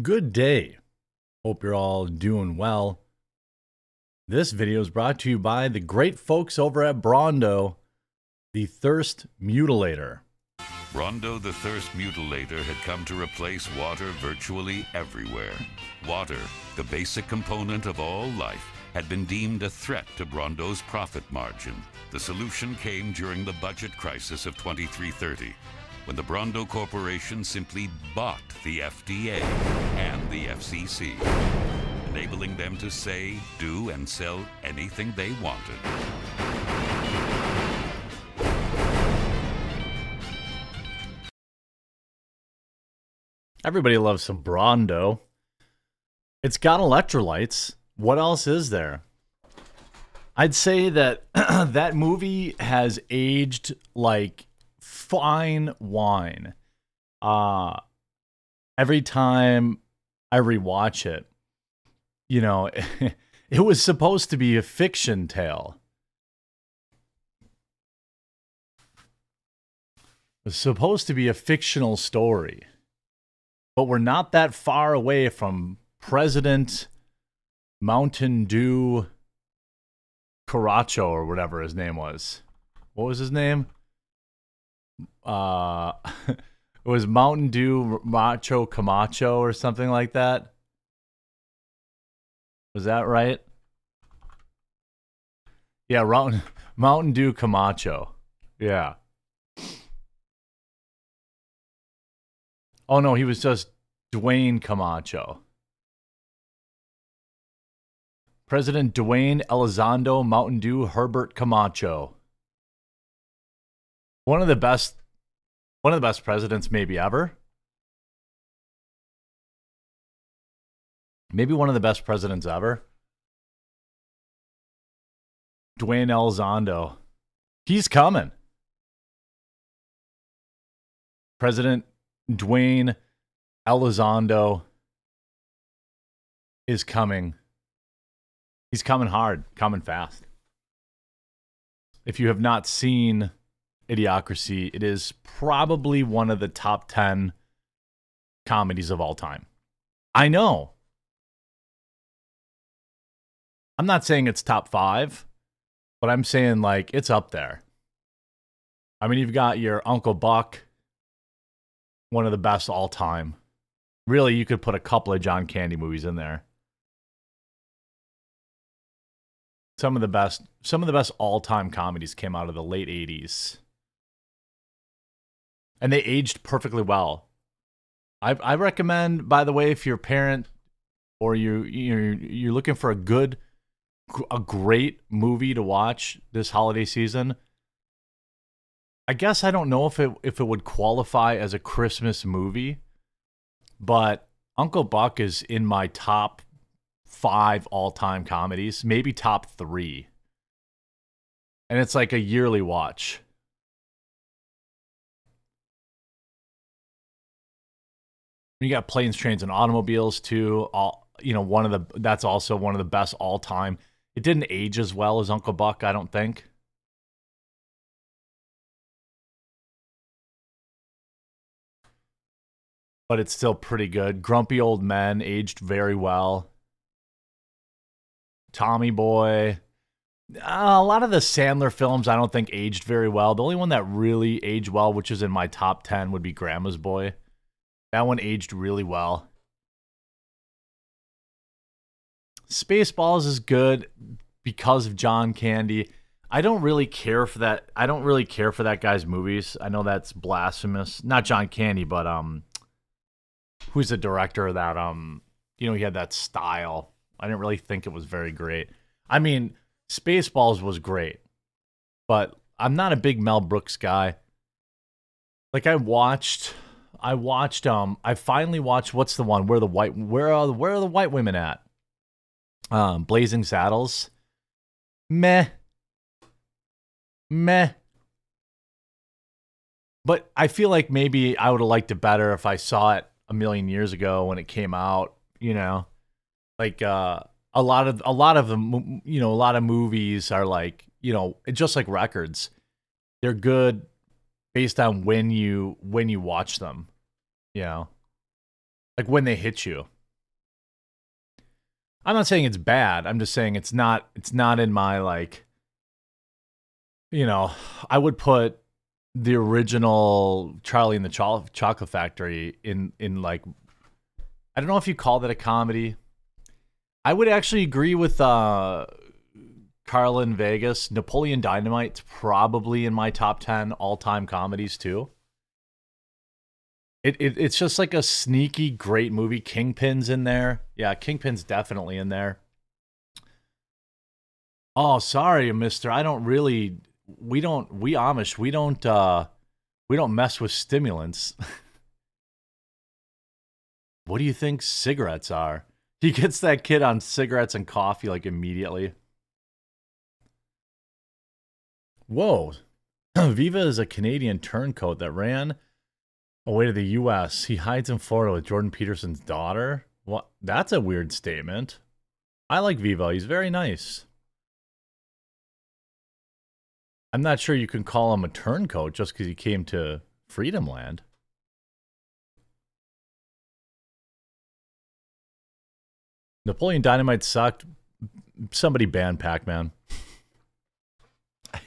Good day. Hope you're all doing well. This video is brought to you by the great folks over at Brawndo, the Thirst Mutilator. Brawndo the Thirst Mutilator had come to replace water virtually everywhere. Water, the basic component of all life, had been deemed a threat to Brawndo's profit margin. The solution came during the budget crisis of 2330 when the Brawndo Corporation simply bought the FDA and the FCC, enabling them to say, do, and sell anything they wanted. Everybody loves some Brawndo. It's got electrolytes. What else is there? I'd say that that movie has aged like fine wine. Uh every time I rewatch it, you know, it was supposed to be a fiction tale. It was supposed to be a fictional story. But we're not that far away from President Mountain Dew Caracho or whatever his name was. What was his name? Uh it was Mountain Dew Macho Camacho or something like that. Was that right? Yeah, Mountain Mountain Dew Camacho. Yeah. Oh no, he was just Dwayne Camacho. President Dwayne Elizondo Mountain Dew Herbert Camacho. One of the best one of the best presidents maybe ever. Maybe one of the best presidents ever. Dwayne Elizondo. He's coming. President Dwayne Elizondo is coming. He's coming hard, coming fast. If you have not seen Idiocracy, it is probably one of the top 10 comedies of all time. I know. I'm not saying it's top five, but I'm saying like it's up there. I mean, you've got your Uncle Buck, one of the best all time. Really, you could put a couple of John Candy movies in there. Some of the best, some of the best all-time comedies came out of the late '80s, and they aged perfectly well. I, I recommend, by the way, if you're a parent or you you're you're looking for a good, a great movie to watch this holiday season, I guess I don't know if it if it would qualify as a Christmas movie, but Uncle Buck is in my top five all time comedies, maybe top three. And it's like a yearly watch. You got planes, trains, and automobiles too. All you know, one of the that's also one of the best all time. It didn't age as well as Uncle Buck, I don't think. but it's still pretty good. Grumpy Old Men aged very well. Tommy Boy. Uh, a lot of the Sandler films I don't think aged very well. The only one that really aged well, which is in my top 10, would be Grandma's Boy. That one aged really well. Spaceballs is good because of John Candy. I don't really care for that. I don't really care for that guy's movies. I know that's blasphemous. Not John Candy, but um who's the director of that um you know he had that style i didn't really think it was very great i mean spaceballs was great but i'm not a big mel brooks guy like i watched i watched um i finally watched what's the one? Where the white where are the, where are the white women at? Um blazing saddles. Meh. Meh. But i feel like maybe i would have liked it better if i saw it a million years ago when it came out, you know. Like uh a lot of a lot of them you know, a lot of movies are like, you know, just like records. They're good based on when you when you watch them, you know. Like when they hit you. I'm not saying it's bad. I'm just saying it's not it's not in my like you know, I would put the original Charlie and the Cho- Chocolate Factory in in like I don't know if you call that a comedy. I would actually agree with uh Carlin Vegas. Napoleon Dynamite's probably in my top 10 all-time comedies too. It, it it's just like a sneaky great movie. Kingpin's in there. Yeah, Kingpin's definitely in there. Oh, sorry, mister. I don't really we don't we Amish, we don't uh we don't mess with stimulants. what do you think cigarettes are? He gets that kid on cigarettes and coffee like immediately. Whoa. Viva is a Canadian turncoat that ran away to the U.S. He hides in Florida with Jordan Peterson's daughter. What? That's a weird statement. I like Viva. He's very nice. I'm not sure you can call him a turncoat just because he came to Freedom Land. Napoleon Dynamite sucked. Somebody banned Pac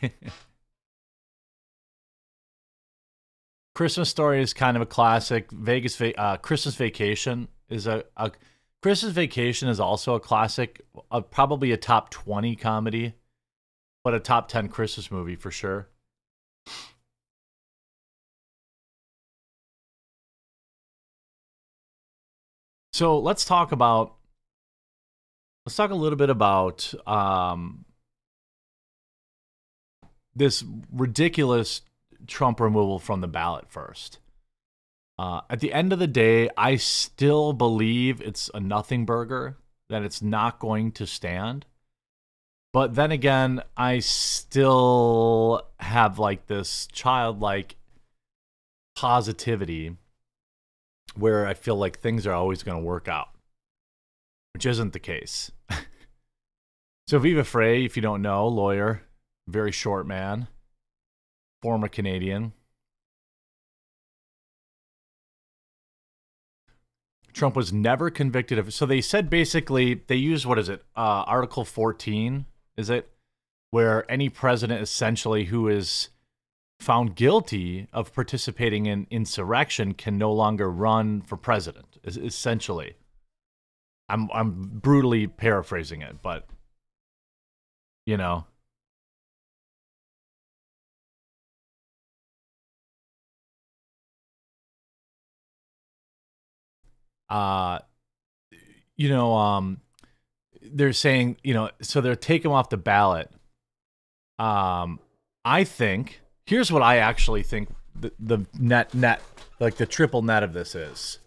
Christmas Story is kind of a classic. Vegas va- uh, Christmas Vacation is a, a, Christmas Vacation is also a classic, uh, probably a top 20 comedy, but a top 10 Christmas movie for sure. So let's talk about let's talk a little bit about um, this ridiculous Trump removal from the ballot first. Uh, at the end of the day, I still believe it's a nothing burger, that it's not going to stand. But then again, I still have like this childlike positivity where I feel like things are always going to work out, which isn't the case. so, Viva Frey, if you don't know, lawyer, very short man, former Canadian. Trump was never convicted of. So they said basically they use what is it? Uh, Article 14 is it, where any president essentially who is found guilty of participating in insurrection can no longer run for president. Essentially, I'm I'm brutally paraphrasing it, but you know, uh, you know, um, they're saying, you know, so they're taking off the ballot. Um, I think here's what I actually think the, the net net like the triple net of this is.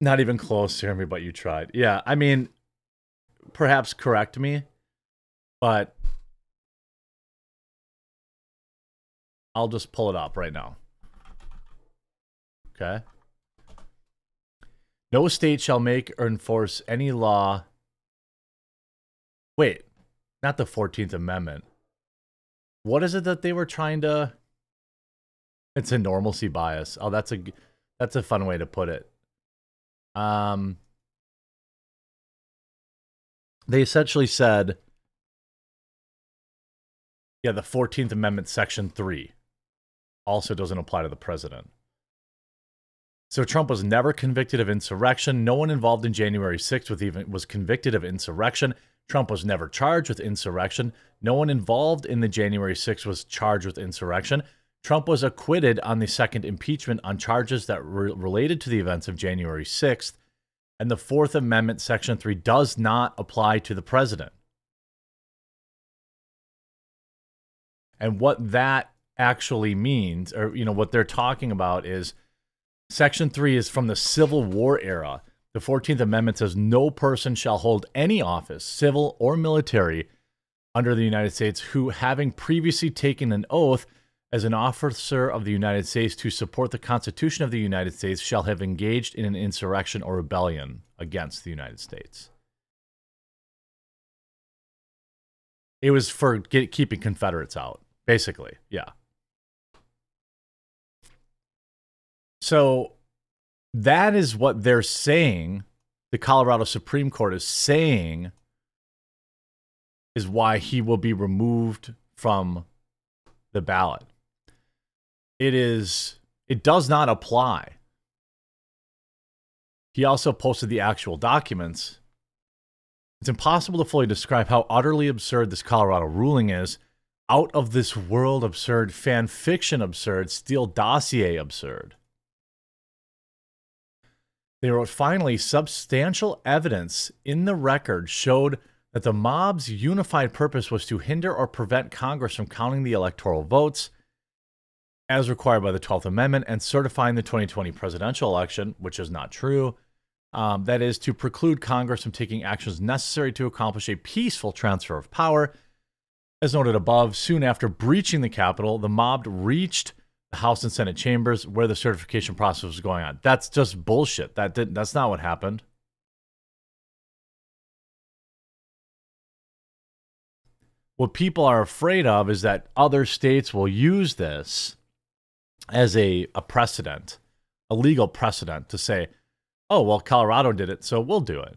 Not even close, Jeremy, but you tried. Yeah, I mean, perhaps correct me, but I'll just pull it up right now. Okay. No state shall make or enforce any law. Wait, not the 14th Amendment. What is it that they were trying to It's a normalcy bias. Oh, that's a that's a fun way to put it. Um they essentially said yeah, the 14th Amendment section 3 also doesn't apply to the president. So Trump was never convicted of insurrection. No one involved in January 6th was even was convicted of insurrection. Trump was never charged with insurrection. No one involved in the January 6th was charged with insurrection. Trump was acquitted on the second impeachment on charges that were related to the events of January 6th. And the Fourth Amendment, Section 3, does not apply to the president. And what that actually means, or, you know, what they're talking about is Section 3 is from the Civil War era. The 14th Amendment says no person shall hold any office, civil or military, under the United States who, having previously taken an oath as an officer of the United States to support the Constitution of the United States, shall have engaged in an insurrection or rebellion against the United States. It was for get, keeping Confederates out, basically. Yeah. So that is what they're saying. The Colorado Supreme Court is saying is why he will be removed from the ballot. It is it does not apply. He also posted the actual documents. It's impossible to fully describe how utterly absurd this Colorado ruling is. Out of this world absurd, fan fiction absurd, Steele dossier absurd. They wrote finally, substantial evidence in the record showed that the mob's unified purpose was to hinder or prevent Congress from counting the electoral votes as required by the 12th Amendment and certifying the 2020 presidential election, which is not true. Um, that is to preclude Congress from taking actions necessary to accomplish a peaceful transfer of power. As noted above, soon after breaching the Capitol, the mob reached House and Senate chambers where the certification process was going on. That's just bullshit. That didn't, that's not what happened. what people are afraid of is that other states will use this as a, a precedent, a legal precedent to say, oh, well, Colorado did it, so we'll do it.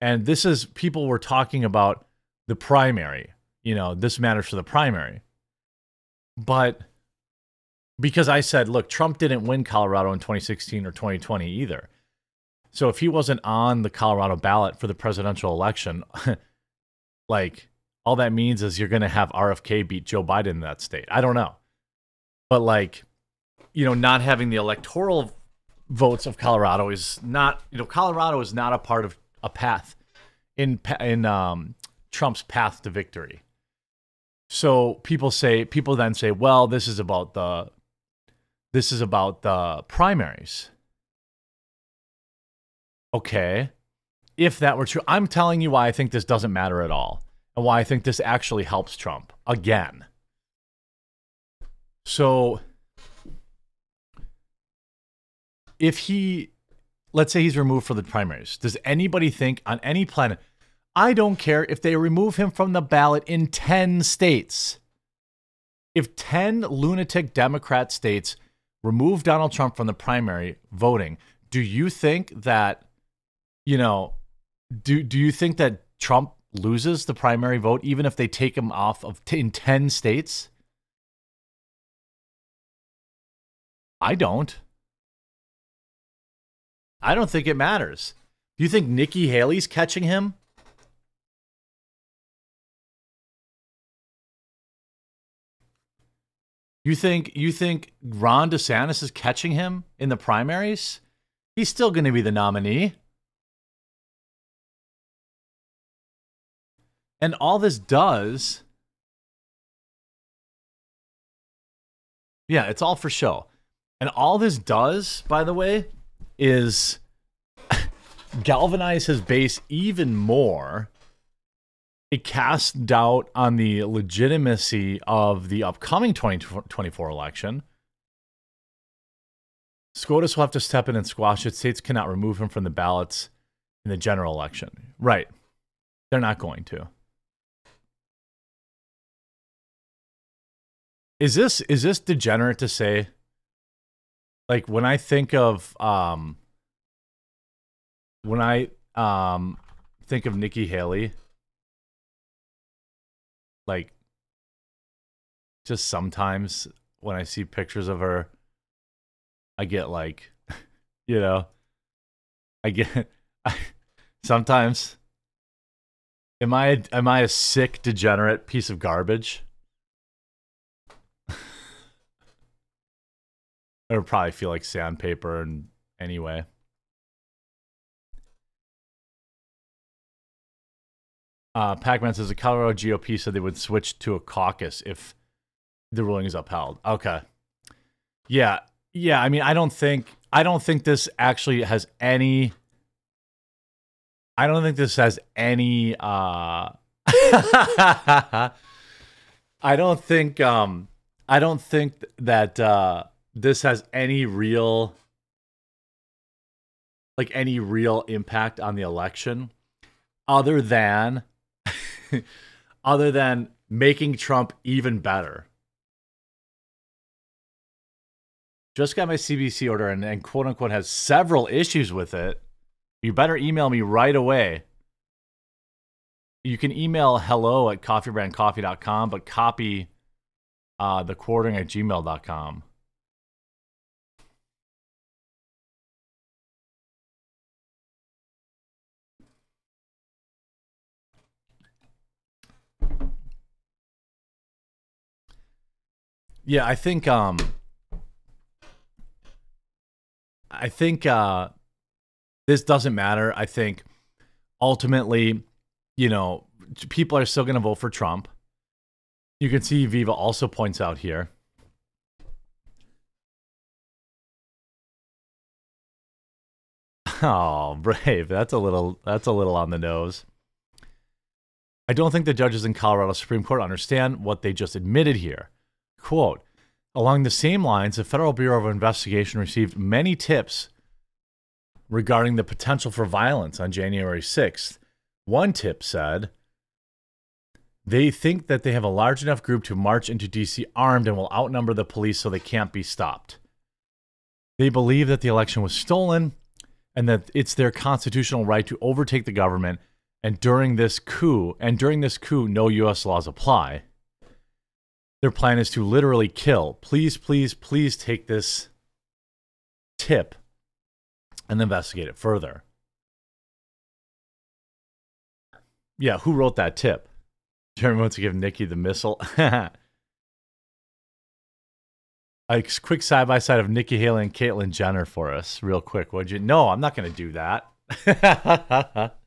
And this is people were talking about the primary. You know, this matters for the primary. But because I said, look, Trump didn't win Colorado in 2016 or 2020 either. So if he wasn't on the Colorado ballot for the presidential election, like all that means is you're going to have RFK beat Joe Biden in that state. I don't know. But like, you know, not having the electoral votes of Colorado is not, you know, Colorado is not a part of a path in in um, Trump's path to victory. So people say people then say, well, this is about the this is about the primaries. Okay. If that were true, I'm telling you why I think this doesn't matter at all and why I think this actually helps Trump again. So, if he, let's say he's removed from the primaries, does anybody think on any planet, I don't care if they remove him from the ballot in 10 states. If 10 lunatic Democrat states remove Donald Trump from the primary voting, do you think that, you know, do, do you think that Trump loses the primary vote, even if they take him off of t- in 10 states? I don't. I don't think it matters. Do you think Nikki Haley's catching him? You think you think Ron DeSantis is catching him in the primaries? He's still going to be the nominee. And all this does, yeah, it's all for show. And all this does, by the way, is galvanize his base even more. It casts doubt on the legitimacy of the upcoming 2024 election. SCOTUS will have to step in and squash it. States cannot remove him from the ballots in the general election. Right. They're not going to. Is this is this degenerate to say? Like when I think of um when I um think of Nikki Haley, like just sometimes when I see pictures of her, I get like, you know, I get sometimes. Am I am I a sick degenerate piece of garbage? It would probably feel like sandpaper and anyway. Uh, Pac-Man says the Colorado GOP said they would switch to a caucus if the ruling is upheld. Okay. Yeah. Yeah. I mean, I don't think I don't think this actually has any. I don't think this has any. uh I don't think. um I don't think that. uh this has any real like any real impact on the election other than other than making Trump even better. just got my CBC order and, and quote unquote has several issues with it, you better email me right away. You can email hello at coffeebrandcoffee.com, but copy uh, the quartering at gmail.com. Yeah, I think um I think uh this doesn't matter. I think ultimately, you know, people are still going to vote for Trump. You can see Viva also points out here. Oh, brave. That's a little that's a little on the nose. I don't think the judges in Colorado Supreme Court understand what they just admitted here. Quote, along the same lines, the Federal Bureau of Investigation received many tips regarding the potential for violence on January 6th. One tip said they think that they have a large enough group to march into DC armed and will outnumber the police so they can't be stopped. They believe that the election was stolen and that it's their constitutional right to overtake the government and during this coup and during this coup no US laws apply. Their plan is to literally kill. Please, please, please take this tip and investigate it further. Yeah, who wrote that tip? Jeremy wants to give Nikki the missile. a quick side by side of Nikki Haley and Caitlyn Jenner for us, real quick, would you? No, I'm not going to do that.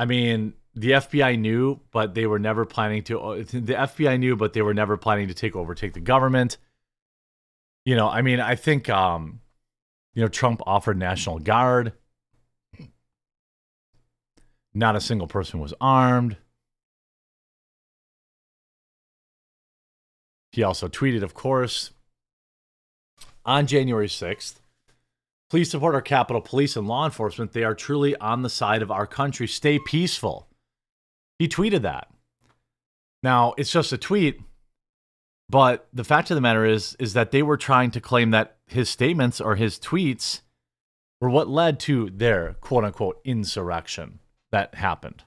I mean, the FBI knew, but they were never planning to. Uh, the FBI knew, but they were never planning to take over, take the government. You know, I mean, I think, um, you know, Trump offered National Guard. Not a single person was armed. He also tweeted, of course, on January 6th Please support our Capitol Police and law enforcement. They are truly on the side of our country. Stay peaceful. He tweeted that. Now, it's just a tweet, but the fact of the matter is is that they were trying to claim that his statements or his tweets were what led to their quote unquote insurrection that happened.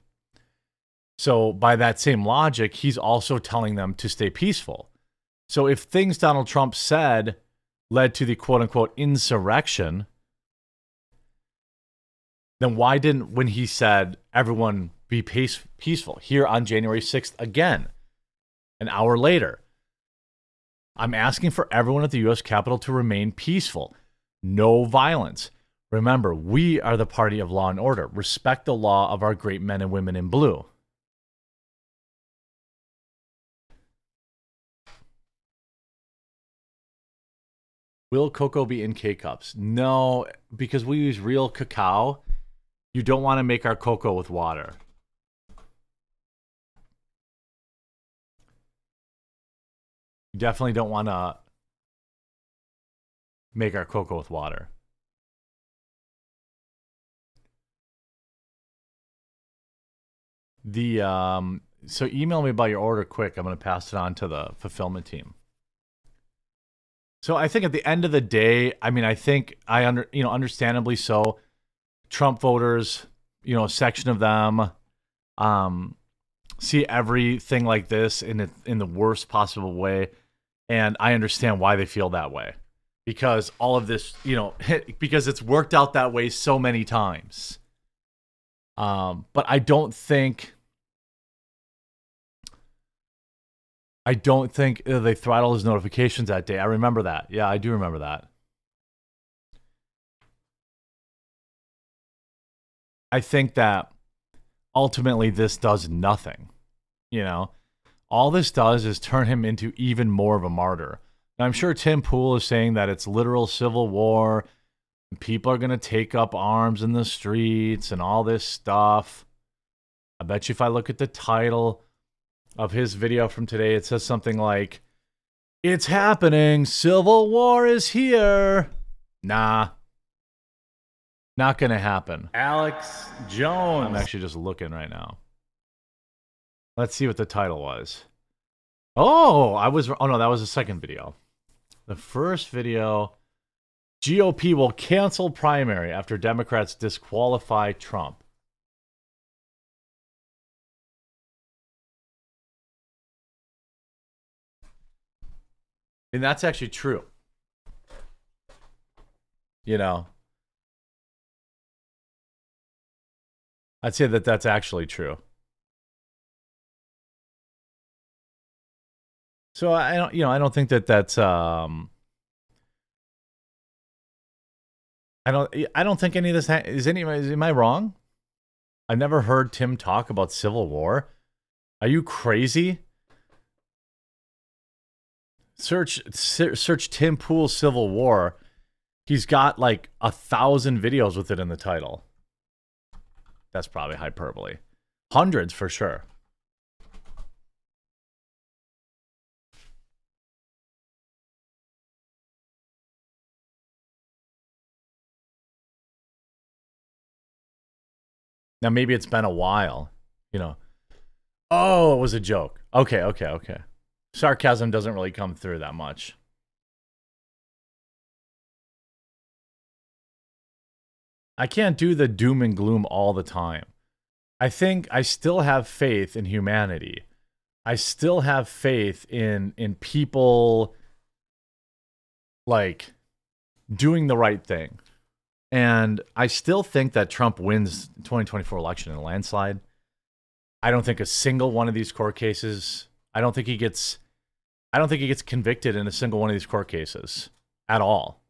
So, by that same logic, he's also telling them to stay peaceful. So, if things Donald Trump said led to the quote unquote insurrection, then why didn't when he said everyone be peace, peaceful here on January 6th again, an hour later? I'm asking for everyone at the U.S. Capitol to remain peaceful, no violence. Remember, we are the party of law and order. Respect the law of our great men and women in blue. Will cocoa be in K cups? No, because we use real cacao you don't want to make our cocoa with water. You definitely don't want to make our cocoa with water. The um so email me about your order quick. I'm going to pass it on to the fulfillment team. So I think at the end of the day, I mean, I think I under you know understandably so Trump voters, you know, a section of them, um, see everything like this in a, in the worst possible way, and I understand why they feel that way because all of this, you know, because it's worked out that way so many times. Um, but I don't think. I don't think they throttled his notifications that day. I remember that. Yeah, I do remember that. I think that ultimately this does nothing. You know, all this does is turn him into even more of a martyr. Now, I'm sure Tim Pool is saying that it's literal civil war. People are going to take up arms in the streets and all this stuff. I bet you if I look at the title of his video from today, it says something like, It's happening. Civil war is here. Nah, not going to happen. Alex Jones. I'm actually just looking right now. Let's see what the title was. Oh, I was. Oh no, that was the second video. The first video GOP will cancel primary after Democrats disqualify Trump. And that's actually true. You know, I'd say that that's actually true. So I don't, you know, I don't think that that's um I don't. I don't think any of this ha- is any. Is, am I wrong? I've never heard Tim talk about Civil War. Are you crazy? Search search Tim Pool Civil War. He's got like a thousand videos with it in the title. That's probably hyperbole. Hundreds for sure. Now maybe it's been a while, you know. Oh, it was a joke. Okay, okay, okay. Sarcasm doesn't really come through that much. I can't do the doom and gloom all the time. I think I still have faith in humanity. I still have faith in in people like doing the right thing. And I still think that Trump wins the 2024 election in a landslide. I don't think a single one of these court cases, I don't think he gets I don't think he gets convicted in a single one of these court cases at all.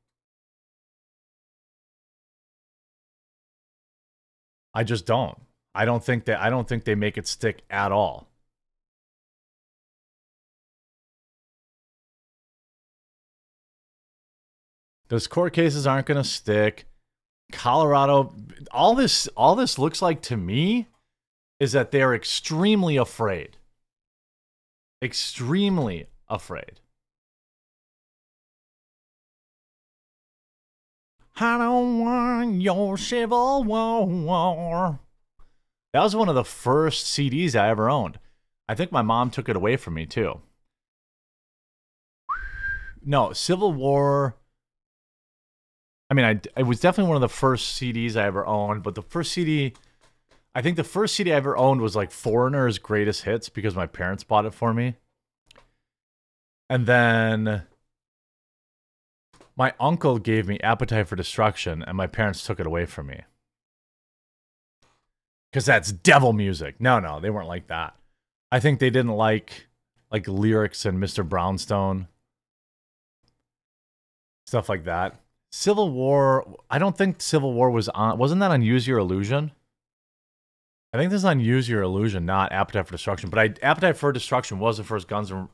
I just don't. I don't think that I don't think they make it stick at all. Those court cases aren't going to stick. Colorado, all this, all this looks like to me is that they're extremely afraid. Extremely afraid. I don't want your civil war. That was one of the first CDs I ever owned. I think my mom took it away from me too. No, Civil War I mean, I it was definitely one of the first CDs I ever owned, but the first CD, I think the first CD I ever owned was like Foreigner's Greatest Hits because my parents bought it for me. And then my uncle gave me Appetite for Destruction, and my parents took it away from me. Because that's devil music. No, no, they weren't like that. I think they didn't like like lyrics and Mr. Brownstone. Stuff like that. Civil War. I don't think Civil War was on. Wasn't that on Use Your Illusion? I think this is on Use Your Illusion, not Appetite for Destruction. But I, Appetite for Destruction was the first Guns N'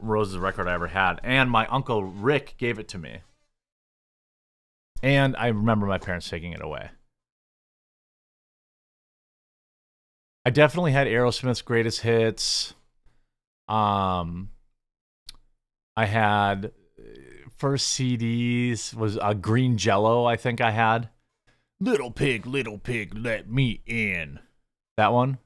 Roses record I ever had, and my uncle Rick gave it to me. And I remember my parents taking it away. I definitely had Aerosmith's greatest hits. Um, I had first CDs was a uh, Green Jello, I think I had. Little pig, little pig, let me in. That one.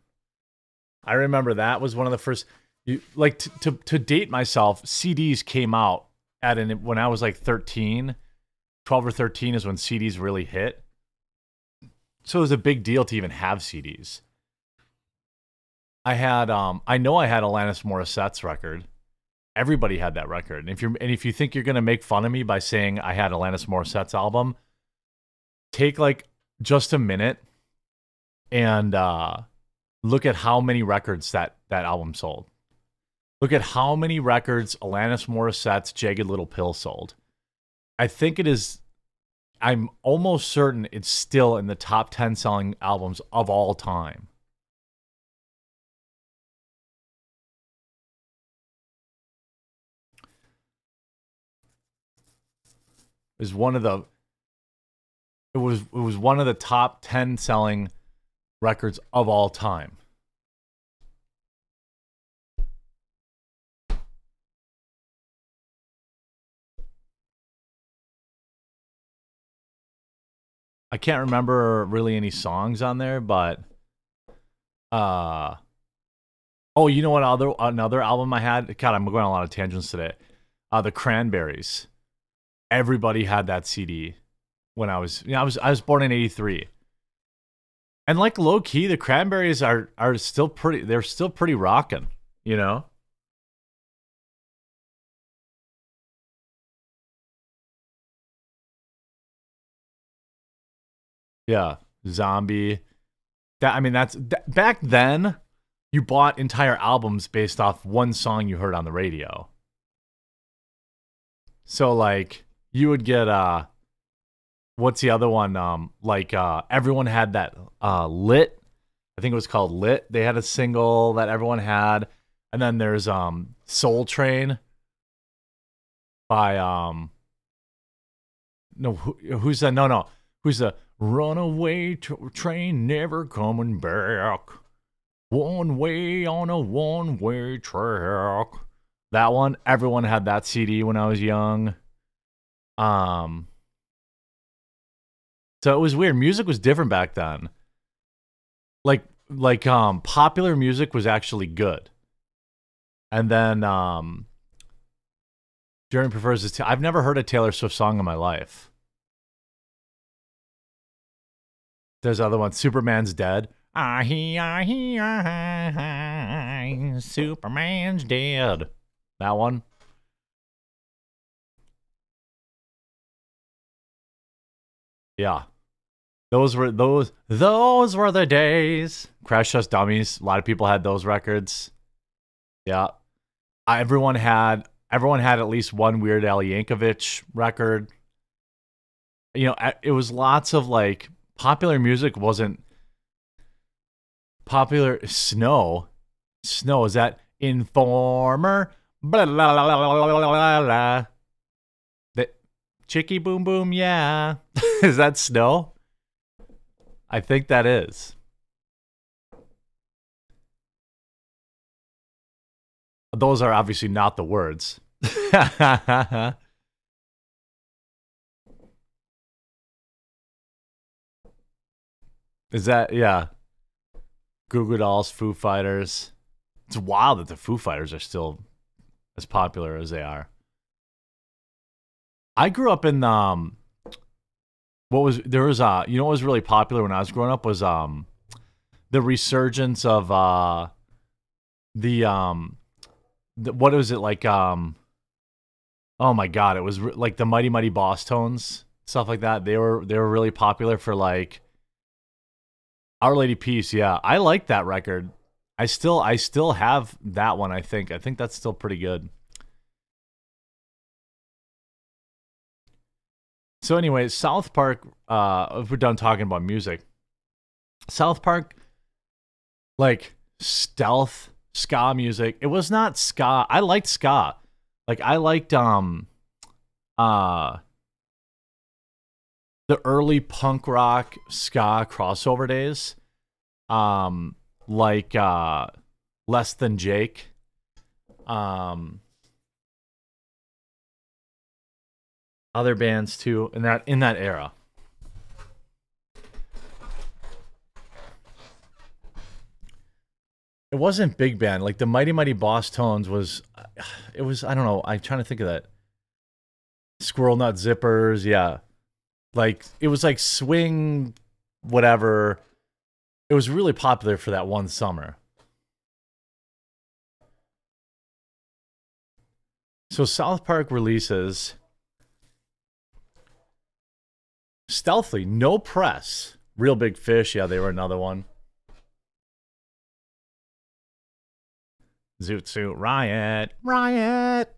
I remember that was one of the first. You, like to, to to date myself, CDs came out at an when I was like 13, 12 or 13 is when CDs really hit. So it was a big deal to even have CDs. I had um I know I had Alanis Morissette's record everybody had that record. And if you're and if you think you're gonna make fun of me by saying I had Alanis Morissette's album, take like just a minute and uh, look at how many records that that album sold. Look at how many records Alanis Morissette's Jagged Little Pill sold. I think it is. I'm almost certain it's still in the top 10 selling albums of all time. is one of the it was it was one of the top 10 selling records of all time. I can't remember really any songs on there, but uh Oh, you know what other another album I had? God, I'm going on a lot of tangents today. Uh, the Cranberries. Everybody had that CD when I was, you know, I was I was born in '83. And like low key, the Cranberries are are still pretty. They're still pretty rocking, you know. Yeah, Zombie. That I mean, that's that, back then. You bought entire albums based off one song you heard on the radio. So like, you would get uh, what's the other one? Um, like uh, everyone had that uh, lit. I think it was called lit. They had a single that everyone had, and then there's um, Soul Train by um, no, who, who's that? No, no, who's the runaway t- train never coming back? One way on a one way track. That one, everyone had that CD when I was young. Um, so it was weird. Music was different back then. Like like um popular music was actually good. And then um Jeremy prefers this. I've never heard a Taylor Swift song in my life. There's other one. Superman's dead. Ah he ah he ah Superman's dead. That one. Yeah. Those were those those were the days. Crash Test Dummies. A lot of people had those records. Yeah. Everyone had everyone had at least one Weird Al Yankovic record. You know, it was lots of like popular music wasn't popular snow. Snow is that informer blah, blah, blah, blah, blah, blah. The chicky boom boom, yeah. is that snow? I think that is. Those are obviously not the words. is that yeah? Goo Goo Dolls, Foo Fighters. It's wild that the Foo Fighters are still as popular as they are. I grew up in um what was there was uh you know what was really popular when I was growing up was um the resurgence of uh the um the, what was it like um oh my god it was like the mighty mighty Bosstones stuff like that they were they were really popular for like Our Lady Peace yeah I like that record I still I still have that one I think I think that's still pretty good So anyway, South Park. Uh, if we're done talking about music, South Park, like stealth ska music. It was not ska. I liked ska. Like I liked um, uh, the early punk rock ska crossover days. Um, like uh, less than Jake. Um, other bands too in that in that era. It wasn't big band like the Mighty Mighty Bosstones was. It was I don't know. I'm trying to think of that. Squirrel Nut Zippers, yeah, like it was like swing, whatever. It was really popular for that one summer. So South Park releases Stealthy, no press. Real big fish, yeah, they were another one. Zoot Suit Riot, Riot.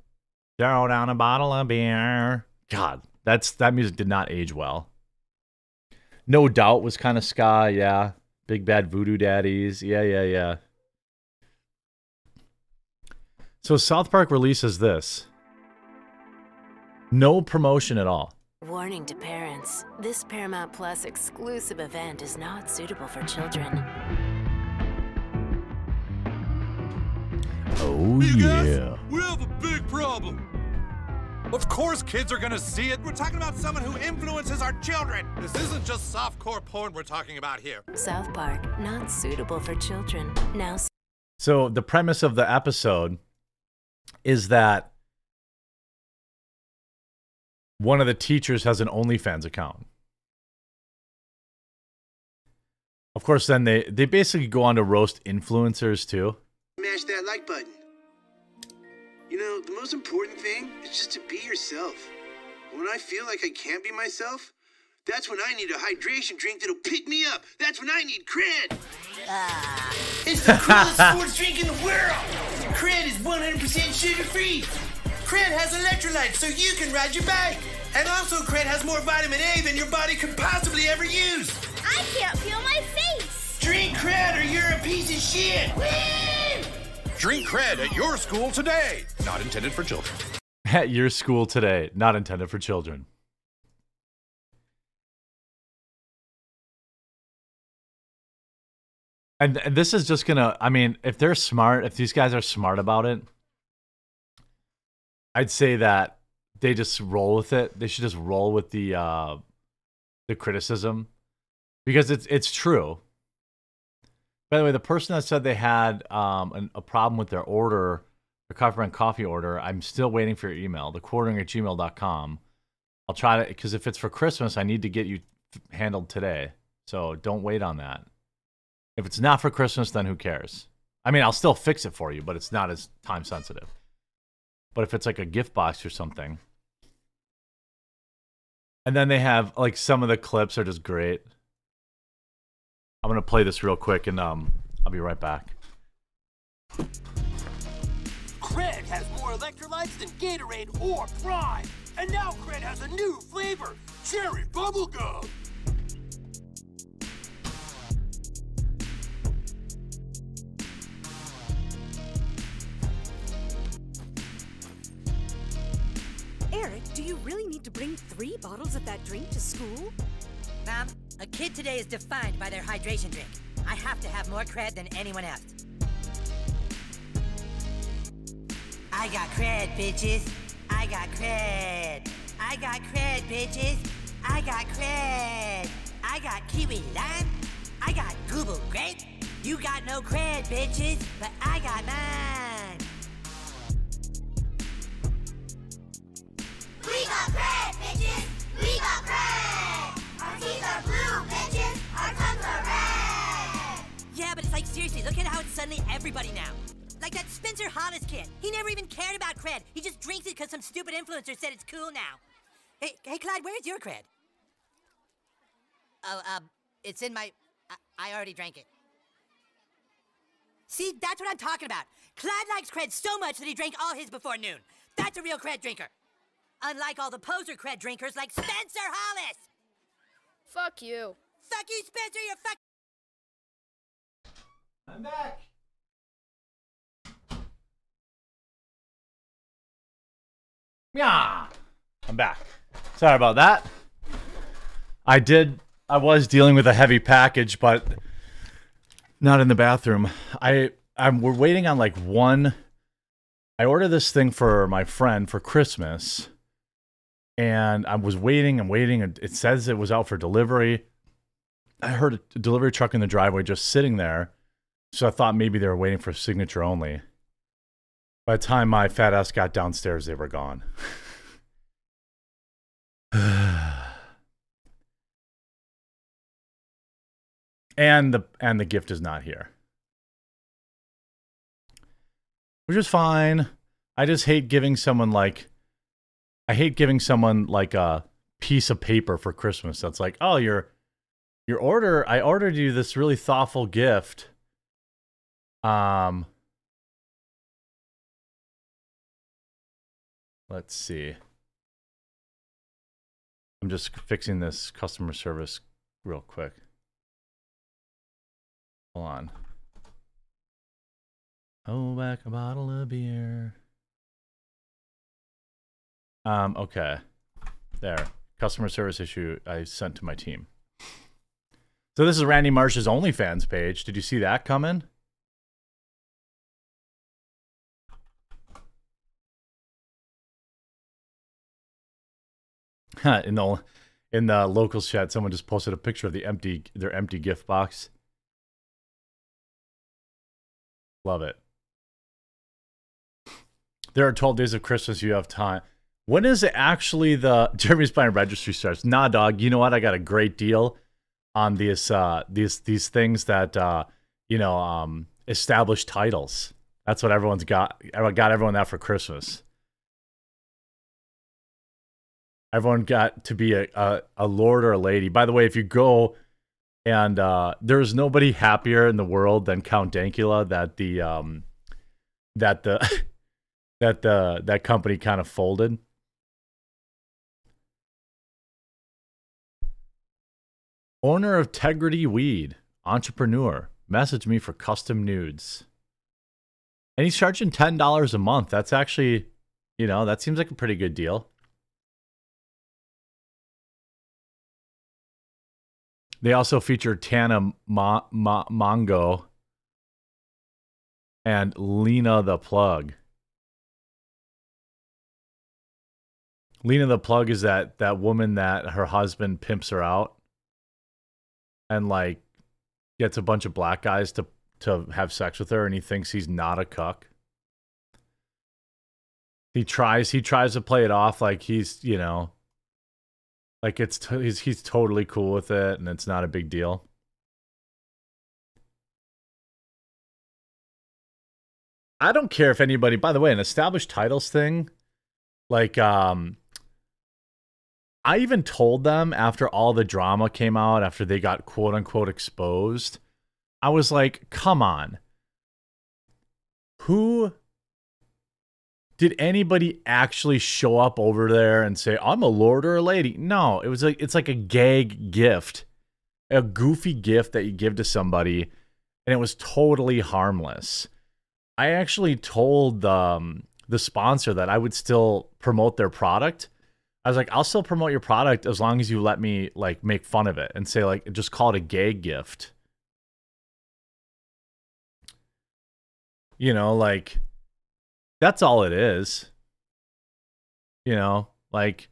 Throw down a bottle of beer. God, that's that music did not age well. No doubt was kind of ska, yeah. Big Bad Voodoo Daddies, yeah, yeah, yeah. So South Park releases this. No promotion at all. Warning to parents this Paramount Plus exclusive event is not suitable for children. Oh, You guys, yeah. we have a big problem. Of course, kids are gonna see it. We're talking about someone who influences our children. This isn't just softcore porn we're talking about here. South Park, not suitable for children. Now So the premise of the episode is that one of the teachers has an OnlyFans account. Of course, then they they basically go on to roast influencers too. Smash that like button. You know, the most important thing is just to be yourself. When I feel like I can't be myself, that's when I need a hydration drink that'll pick me up. That's when I need cred. Ah. It's the coolest sports drink in the world. Cred is 100% sugar free. Cred has electrolytes so you can ride your bike. And also, Cred has more vitamin A than your body could possibly ever use. I can't feel my face. Drink Cred or you're a piece of shit. Drink cred at your school today. Not intended for children. At your school today, not intended for children. And, and this is just gonna. I mean, if they're smart, if these guys are smart about it, I'd say that they just roll with it. They should just roll with the uh, the criticism because it's it's true. By the way, the person that said they had um, an, a problem with their order, their coffee and coffee order, I'm still waiting for your email, the quartering at gmail.com. I'll try to, because if it's for Christmas, I need to get you handled today. So don't wait on that. If it's not for Christmas, then who cares? I mean, I'll still fix it for you, but it's not as time sensitive. But if it's like a gift box or something, and then they have like some of the clips are just great. I'm gonna play this real quick and um I'll be right back. Cred has more electrolytes than Gatorade or Prime. And now Cred has a new flavor cherry bubblegum. Eric, do you really need to bring three bottles of that drink to school? A kid today is defined by their hydration drink. I have to have more cred than anyone else. I got cred, bitches. I got cred. I got cred, bitches. I got cred. I got kiwi lime. I got google grape. You got no cred, bitches, but I got mine. We got cred, bitches. We got cred. Our teeth are blue, bitches. Our tongues are red. Yeah, but it's like seriously, look at how it's suddenly everybody now. Like that Spencer Hollis kid. He never even cared about cred. He just drinks it because some stupid influencer said it's cool now. Hey, hey, Clyde, where's your cred? Oh, um, it's in my. I, I already drank it. See, that's what I'm talking about. Clyde likes cred so much that he drank all his before noon. That's a real cred drinker. Unlike all the poser cred drinkers like Spencer Hollis. Fuck you. Fuck you, Spencer. You're fuck. I'm back. Yeah. I'm back. Sorry about that. I did I was dealing with a heavy package, but not in the bathroom. I I'm we're waiting on like one I ordered this thing for my friend for Christmas. And I was waiting and waiting and it says it was out for delivery. I heard a delivery truck in the driveway just sitting there. So I thought maybe they were waiting for signature only. By the time my fat ass got downstairs, they were gone. and the and the gift is not here. Which is fine. I just hate giving someone like I hate giving someone like a piece of paper for Christmas that's like, "Oh, your your order, I ordered you this really thoughtful gift." Um Let's see. I'm just fixing this customer service real quick. Hold on. Oh, back a bottle of beer. Um, okay. There. Customer service issue I sent to my team. So this is Randy Marsh's OnlyFans page. Did you see that coming? in the in the locals chat, someone just posted a picture of the empty their empty gift box. Love it. There are 12 days of Christmas. You have time. When is it actually the Jeremy's buying registry starts? Nah, dog. You know what? I got a great deal on these uh these these things that uh you know um established titles. That's what everyone's got. I got everyone that for Christmas. Everyone got to be a, a, a lord or a lady. By the way, if you go and uh, there's nobody happier in the world than Count Dankula that the um, that the that the that company kind of folded. Owner of Tegridy Weed, entrepreneur, message me for custom nudes. And he's charging ten dollars a month. That's actually, you know, that seems like a pretty good deal. They also feature Tana Ma- Ma- Mongeau and Lena the Plug. Lena the Plug is that that woman that her husband pimps her out and like gets a bunch of black guys to to have sex with her and he thinks he's not a cuck. He tries he tries to play it off like he's, you know, like it's t- he's he's totally cool with it and it's not a big deal. I don't care if anybody by the way, an established titles thing like um I even told them after all the drama came out after they got quote unquote exposed. I was like, "Come on. Who did anybody actually show up over there and say i'm a lord or a lady no it was like it's like a gag gift a goofy gift that you give to somebody and it was totally harmless i actually told um, the sponsor that i would still promote their product i was like i'll still promote your product as long as you let me like make fun of it and say like just call it a gay gift you know like that's all it is. You know, like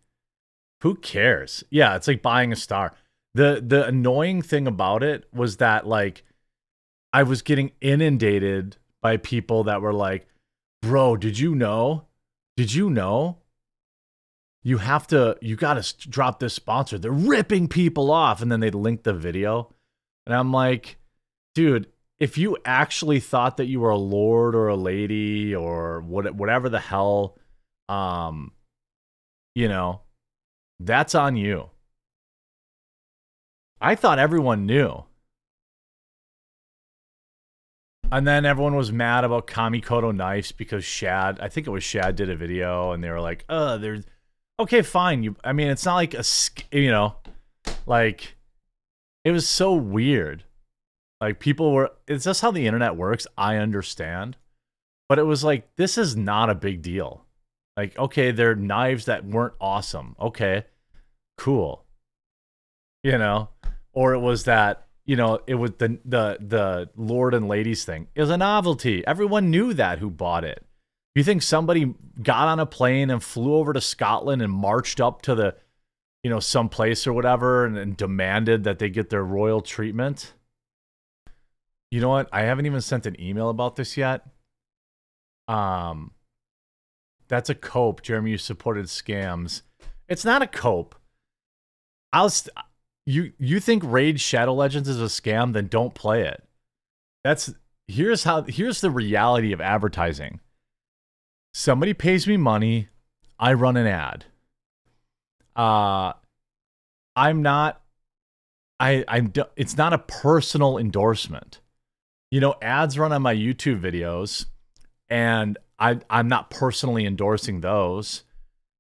who cares? Yeah, it's like buying a star. The the annoying thing about it was that like I was getting inundated by people that were like, "Bro, did you know? Did you know? You have to you got to drop this sponsor. They're ripping people off." And then they'd link the video. And I'm like, "Dude, if you actually thought that you were a lord or a lady or what, whatever the hell, um, you know, that's on you. I thought everyone knew. And then everyone was mad about Kamikoto knives because Shad, I think it was Shad did a video and they were like, oh, there's okay, fine. You I mean, it's not like a you know, like it was so weird. Like people were it's just how the internet works. I understand. But it was like this is not a big deal. Like okay, they're knives that weren't awesome. Okay. Cool. You know, or it was that, you know, it was the the the lord and ladies thing. It was a novelty. Everyone knew that who bought it. You think somebody got on a plane and flew over to Scotland and marched up to the you know, some place or whatever and, and demanded that they get their royal treatment? You know what? I haven't even sent an email about this yet. Um, that's a cope. Jeremy, you supported scams. It's not a cope. I'll you you think Raid Shadow Legends is a scam? Then don't play it. That's here's how here's the reality of advertising. Somebody pays me money, I run an ad. Uh I'm not I I'm it's not a personal endorsement you know, ads run on my YouTube videos, and I, I'm not personally endorsing those.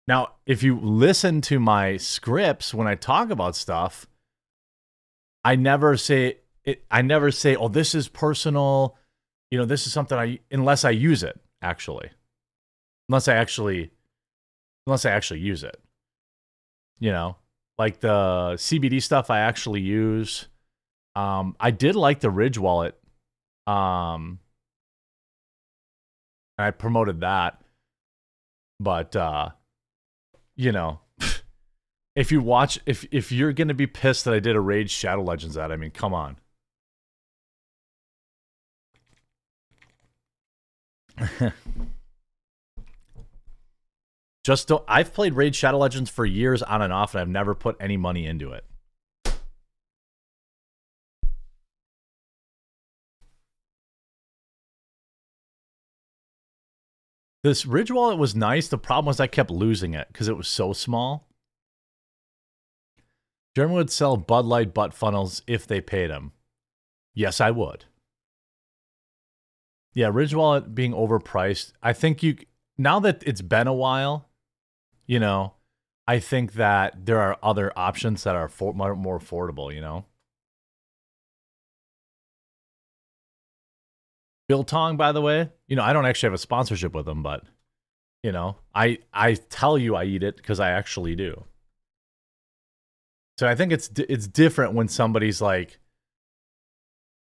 Now, if you listen to my scripts when I talk about stuff, I never say it. I never say, "Oh, this is personal." You know, this is something I unless I use it actually, unless I actually, unless I actually use it. You know, like the CBD stuff I actually use. Um, I did like the Ridge wallet um, and I promoted that, but uh, you know, if you watch, if if you're gonna be pissed that I did a Raid Shadow Legends ad, I mean, come on. Just don't. I've played Raid Shadow Legends for years on and off, and I've never put any money into it. This Ridge wallet was nice. The problem was I kept losing it because it was so small. Jeremy would sell Bud Light butt funnels if they paid him. Yes, I would. Yeah, Ridge Wallet being overpriced. I think you now that it's been a while, you know, I think that there are other options that are for, more, more affordable, you know. Biltong, by the way, you know, I don't actually have a sponsorship with them, but you know, I I tell you I eat it because I actually do. So I think it's it's different when somebody's like,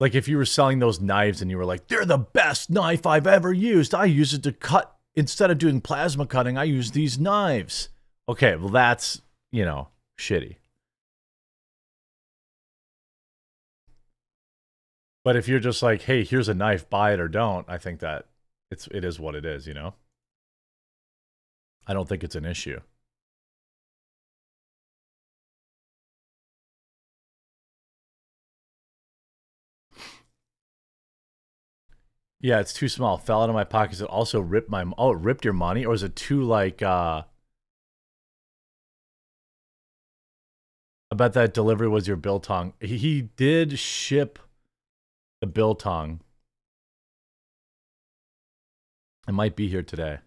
like if you were selling those knives and you were like, they're the best knife I've ever used. I use it to cut instead of doing plasma cutting. I use these knives. Okay, well that's you know shitty. But if you're just like, hey, here's a knife, buy it or don't, I think that it's it is what it is, you know? I don't think it's an issue. Yeah, it's too small. Fell out of my pockets. It also ripped my oh, it ripped your money, or is it too like uh I bet that delivery was your biltong. He, he did ship the biltong. It might be here today.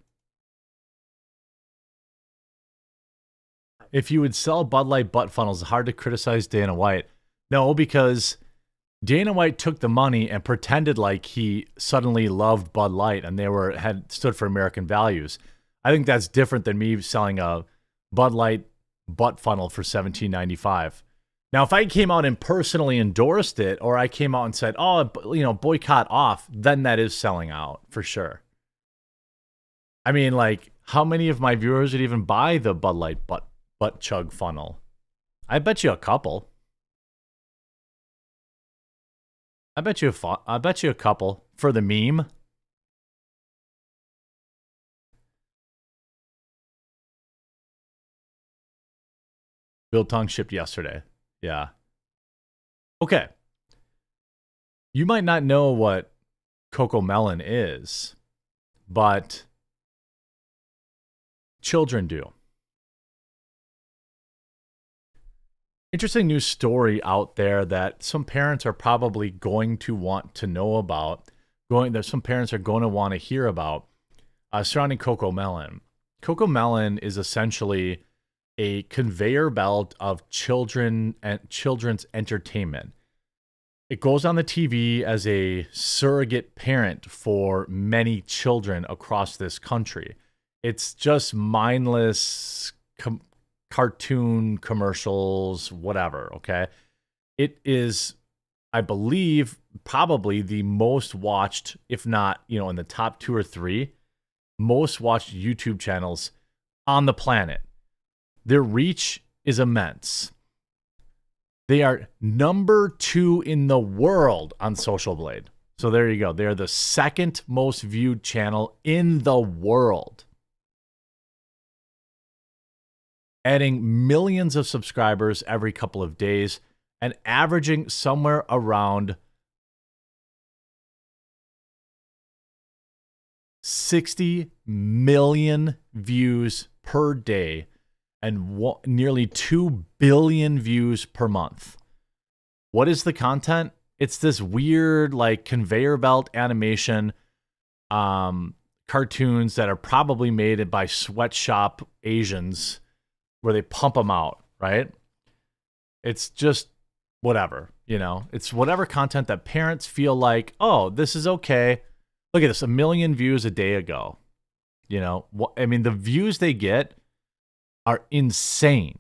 If you would sell Bud Light butt funnels, it's hard to criticize Dana White. No, because Dana White took the money and pretended like he suddenly loved Bud Light and they were had stood for American values. I think that's different than me selling a Bud Light butt funnel for 17.95. Now, if I came out and personally endorsed it, or I came out and said, "Oh, you know, boycott off," then that is selling out for sure. I mean, like, how many of my viewers would even buy the Bud Light butt butt chug funnel? I bet you a couple. I bet you a fu- I bet you a couple for the meme. Biltong shipped yesterday. Yeah. Okay. You might not know what Cocomelon is, but children do. Interesting news story out there that some parents are probably going to want to know about. Going that some parents are going to want to hear about uh, surrounding Cocomelon. Coco Melon is essentially a conveyor belt of children and children's entertainment. It goes on the TV as a surrogate parent for many children across this country. It's just mindless com- cartoon commercials, whatever, okay? It is I believe probably the most watched if not, you know, in the top 2 or 3 most watched YouTube channels on the planet. Their reach is immense. They are number two in the world on Social Blade. So there you go. They're the second most viewed channel in the world. Adding millions of subscribers every couple of days and averaging somewhere around 60 million views per day and nearly 2 billion views per month. What is the content? It's this weird like conveyor belt animation um cartoons that are probably made by sweatshop Asians where they pump them out, right? It's just whatever, you know. It's whatever content that parents feel like, "Oh, this is okay." Look at this, a million views a day ago. You know, I mean, the views they get are insane.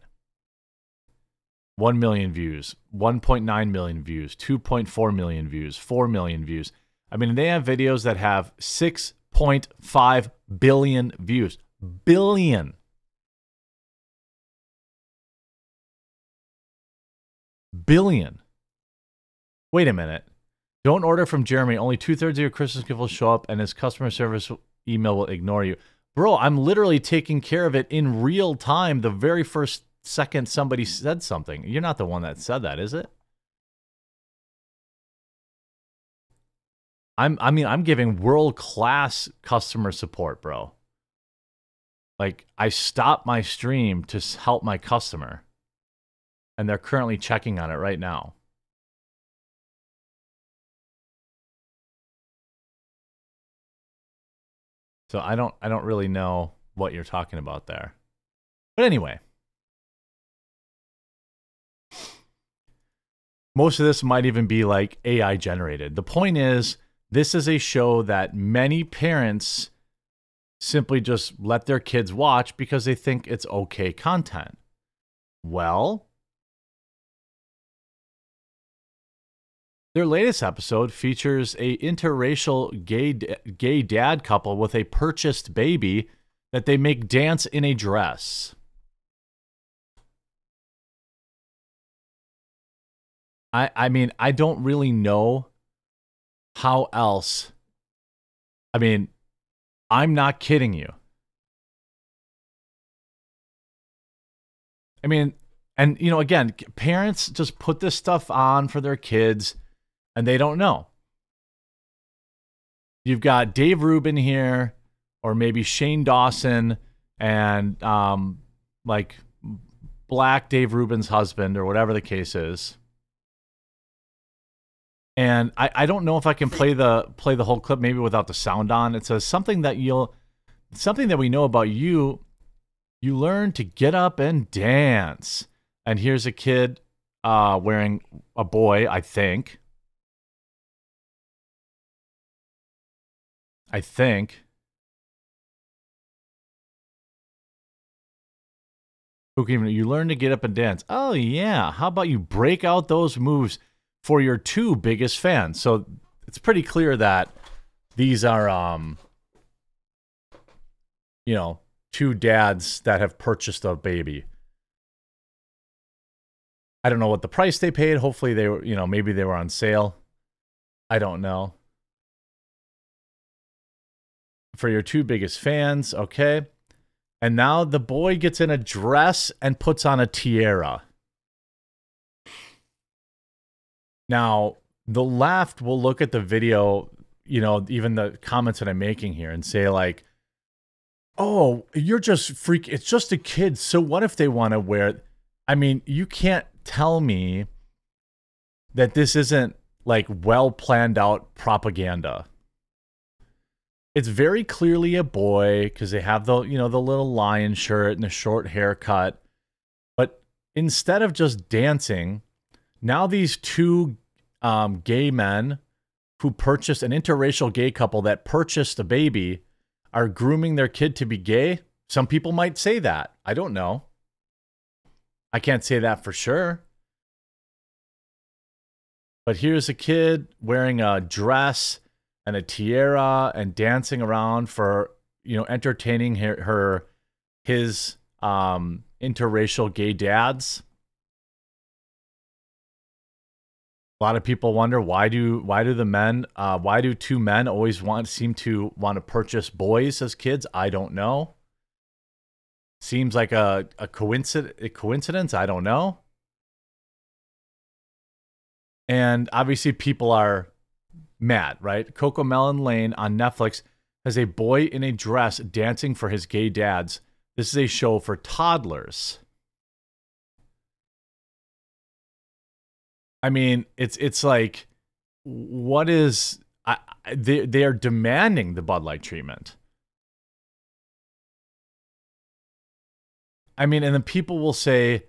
1 million views, 1.9 million views, 2.4 million views, 4 million views. I mean, they have videos that have 6.5 billion views. Billion. Billion. Wait a minute. Don't order from Jeremy. Only two thirds of your Christmas gift will show up, and his customer service email will ignore you. Bro, I'm literally taking care of it in real time the very first second somebody said something. You're not the one that said that, is it? I'm I mean, I'm giving world class customer support, bro. Like I stopped my stream to help my customer. And they're currently checking on it right now. So I don't I don't really know what you're talking about there. But anyway, most of this might even be like AI generated. The point is, this is a show that many parents simply just let their kids watch because they think it's okay content. Well, their latest episode features a interracial gay gay dad couple with a purchased baby that they make dance in a dress. I I mean, I don't really know how else. I mean, I'm not kidding you. I mean, and you know, again, parents just put this stuff on for their kids and they don't know. You've got Dave Rubin here, or maybe Shane Dawson, and um, like Black Dave Rubin's husband, or whatever the case is. And I, I don't know if I can play the play the whole clip maybe without the sound on. It says something that you'll something that we know about you. You learn to get up and dance. And here's a kid uh, wearing a boy, I think. I think. Even you learn to get up and dance? Oh yeah. How about you break out those moves for your two biggest fans? So it's pretty clear that these are um you know, two dads that have purchased a baby. I don't know what the price they paid. Hopefully they were, you know, maybe they were on sale. I don't know. For your two biggest fans, okay? And now the boy gets in a dress and puts on a tiara. Now, the left will look at the video, you know, even the comments that I'm making here and say, like, oh, you're just freak. It's just a kid. So what if they want to wear? I mean, you can't tell me that this isn't like well planned out propaganda. It's very clearly a boy because they have the you know the little lion shirt and the short haircut. But instead of just dancing, now these two um, gay men who purchased an interracial gay couple that purchased a baby are grooming their kid to be gay. Some people might say that. I don't know. I can't say that for sure. But here's a kid wearing a dress and a tiara and dancing around for, you know, entertaining her, her his um interracial gay dads. A lot of people wonder why do why do the men uh, why do two men always want seem to want to purchase boys as kids? I don't know. Seems like a a coincidence. A coincidence. I don't know. And obviously, people are mad, right? Cocomelon Lane on Netflix has a boy in a dress dancing for his gay dads. This is a show for toddlers. I mean, it's it's like, what is? I- they they are demanding the Bud Light treatment. I mean, and then people will say,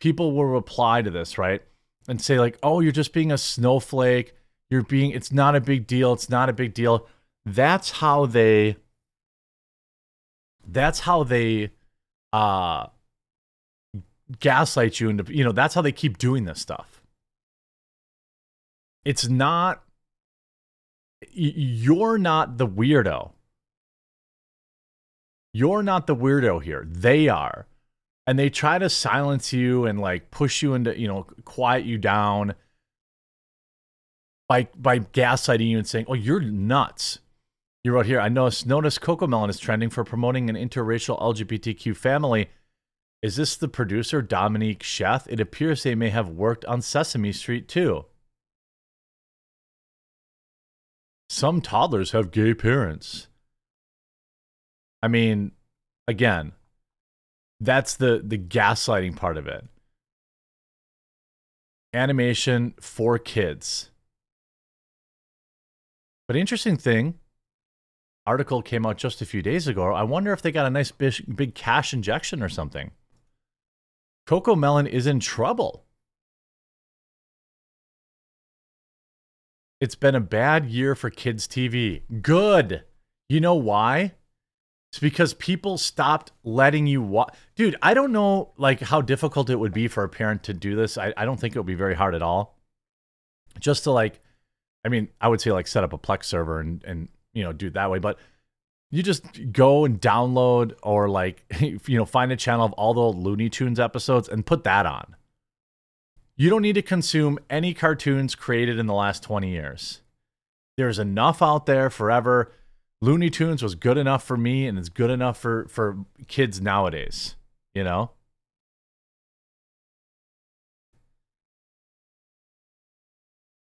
people will reply to this, right? And say, like, oh, you're just being a snowflake. You're being, it's not a big deal. It's not a big deal. That's how they, that's how they, uh, gaslight you into, you know, that's how they keep doing this stuff. It's not, you're not the weirdo. You're not the weirdo here. They are and they try to silence you and like push you into you know quiet you down by by gaslighting you and saying, "Oh, you're nuts." You wrote here, I noticed notice Cocomelon is trending for promoting an interracial LGBTQ family. Is this the producer, Dominique Sheth? It appears they may have worked on Sesame Street too. Some toddlers have gay parents. I mean, again, that's the the gaslighting part of it. Animation for kids. But interesting thing, article came out just a few days ago. I wonder if they got a nice big, cash injection or something. Cocomelon is in trouble. It's been a bad year for kids' TV. Good. You know why? It's because people stopped letting you watch. Dude, I don't know like how difficult it would be for a parent to do this. I, I don't think it would be very hard at all. Just to like, I mean, I would say like set up a Plex server and and you know do it that way, but you just go and download or like you know find a channel of all the Looney Tunes episodes and put that on. You don't need to consume any cartoons created in the last 20 years. There's enough out there forever. Looney Tunes was good enough for me and it's good enough for for kids nowadays, you know?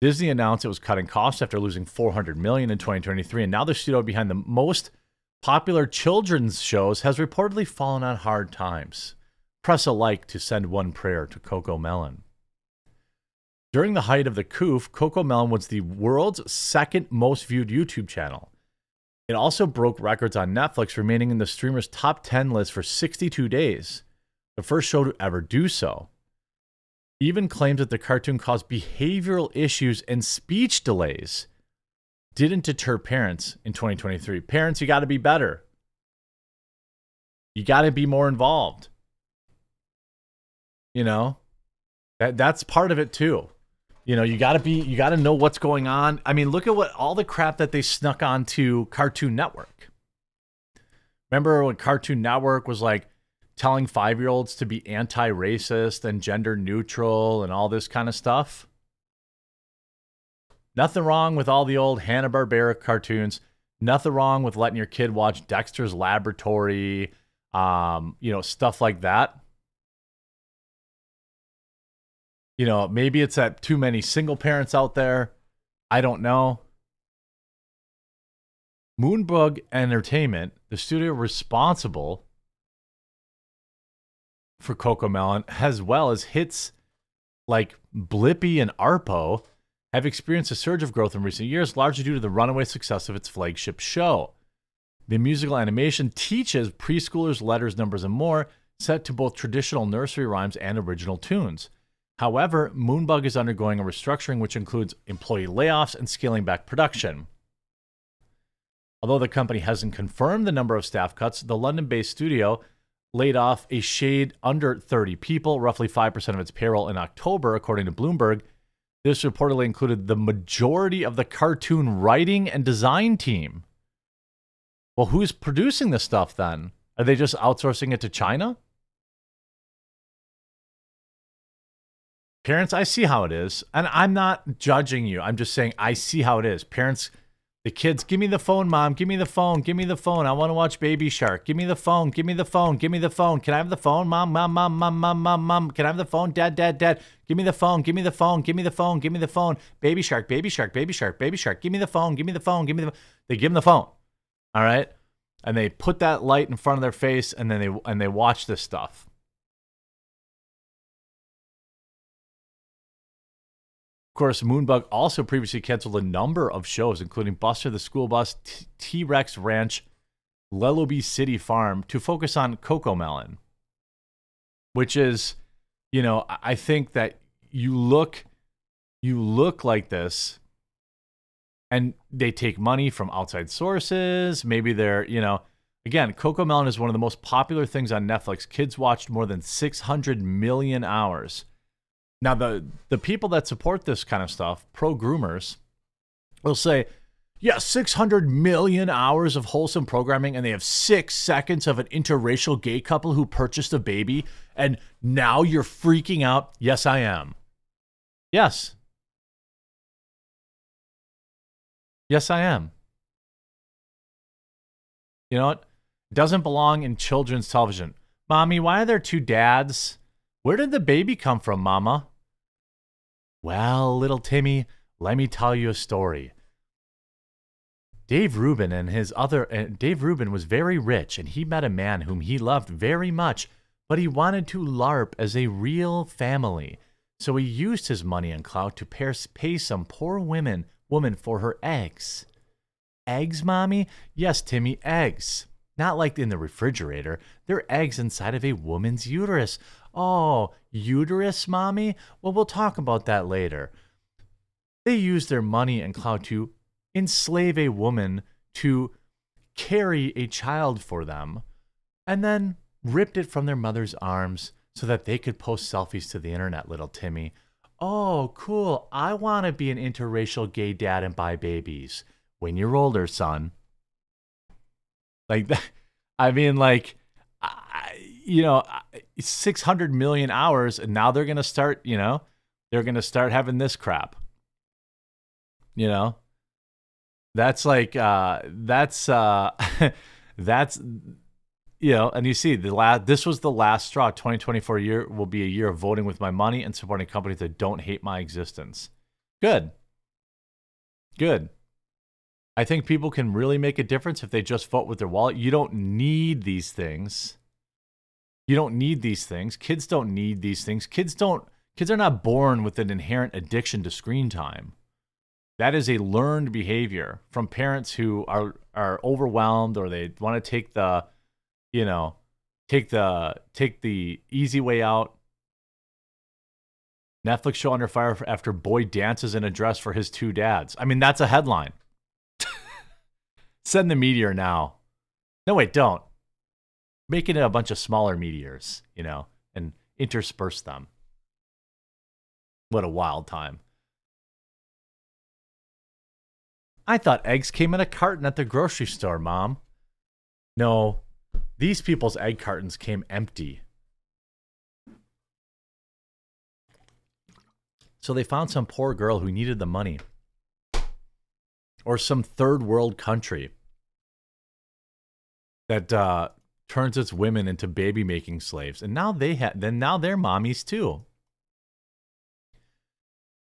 Disney announced it was cutting costs after losing 400 million in 2023 and now the studio behind the most popular children's shows has reportedly fallen on hard times. Press a like to send one prayer to Cocomelon. During the height of the coof, Cocomelon was the world's second most viewed YouTube channel. It also broke records on Netflix, remaining in the streamer's top 10 list for 62 days, the first show to ever do so. Even claims that the cartoon caused behavioral issues and speech delays. Didn't deter parents in 2023. Parents, you got to be better. You got to be more involved. You know, that that's part of it too. You know, you got to be, you got to know what's going on. I mean, look at what all the crap that they snuck onto Cartoon Network. Remember when Cartoon Network was like telling five year olds to be anti racist and gender neutral and all this kind of stuff? Nothing wrong with all the old Hanna-Barbera cartoons. Nothing wrong with letting your kid watch Dexter's Laboratory, um, you know, stuff like that. You know, maybe it's that too many single parents out there. I don't know. Moonbug Entertainment, the studio responsible for Cocomelon, as well as hits like Blippi and Arpo, have experienced a surge of growth in recent years, largely due to the runaway success of its flagship show. The musical animation teaches preschoolers letters, numbers, and more, set to both traditional nursery rhymes and original tunes. However, Moonbug is undergoing a restructuring which includes employee layoffs and scaling back production. Although the company hasn't confirmed the number of staff cuts, the London based studio laid off a shade under 30 people, roughly 5% of its payroll in October, according to Bloomberg. This reportedly included the majority of the cartoon writing and design team. Well, who's producing this stuff then? Are they just outsourcing it to China? Parents, I see how it is. And I'm not judging you. I'm just saying I see how it is. Parents, the kids, give me the phone, mom. Give me the phone. Give me the phone. I want to watch Baby Shark. Give me the phone. Give me the phone. Give me the phone. Can I have the phone, mom? Mom, mom, mom, mom, mom, mom. Can I have the phone? Dad, dad, dad. Give me the phone. Give me the phone. Give me the phone. Give me the phone. Baby Shark, Baby Shark, Baby Shark, Baby Shark. Give me the phone. Give me the phone. Give me the. They give them the phone. All right, and they put that light in front of their face, and then they and they watch this stuff. Course, Moonbug also previously canceled a number of shows, including Buster the School Bus, T Rex Ranch, Lellobee City Farm, to focus on Cocomelon, which is, you know, I think that you look, you look like this, and they take money from outside sources. Maybe they're, you know, again, Cocomelon is one of the most popular things on Netflix. Kids watched more than 600 million hours. Now, the the people that support this kind of stuff, pro groomers, will say, yeah, 600 million hours of wholesome programming, and they have six seconds of an interracial gay couple who purchased a baby, and now you're freaking out. Yes, I am. Yes. Yes, I am. You know what? It doesn't belong in children's television. Mommy, why are there two dads? Where did the baby come from, Mama? Well, little Timmy, let me tell you a story. Dave Rubin and his other uh, Dave Rubin was very rich and he met a man whom he loved very much, but he wanted to LARP as a real family. So he used his money and clout to pay, some poor women woman for her eggs. Eggs, mommy? Yes, Timmy, eggs. Not like in the refrigerator. They're eggs inside of a woman's uterus. Oh, uterus, mommy? Well, we'll talk about that later. They used their money and clout to enslave a woman to carry a child for them and then ripped it from their mother's arms so that they could post selfies to the internet, little Timmy. Oh, cool. I want to be an interracial gay dad and buy babies when you're older, son. Like that. I mean, like, you know, 600 million hours, and now they're going to start, you know, they're going to start having this crap. You know, that's like, uh, that's, uh, that's, you know, and you see the last, this was the last straw. 2024 year will be a year of voting with my money and supporting companies that don't hate my existence. Good. Good. I think people can really make a difference if they just vote with their wallet. You don't need these things. You don't need these things. Kids don't need these things. Kids don't kids are not born with an inherent addiction to screen time. That is a learned behavior from parents who are are overwhelmed or they want to take the you know, take the take the easy way out. Netflix show under fire after boy dances in a dress for his two dads. I mean, that's a headline. Send the meteor now. No, wait, don't. Make it a bunch of smaller meteors, you know, and intersperse them. What a wild time. I thought eggs came in a carton at the grocery store, Mom. No, these people's egg cartons came empty. So they found some poor girl who needed the money. Or some third world country that uh, turns its women into baby making slaves. And now they have then now they're mommies too.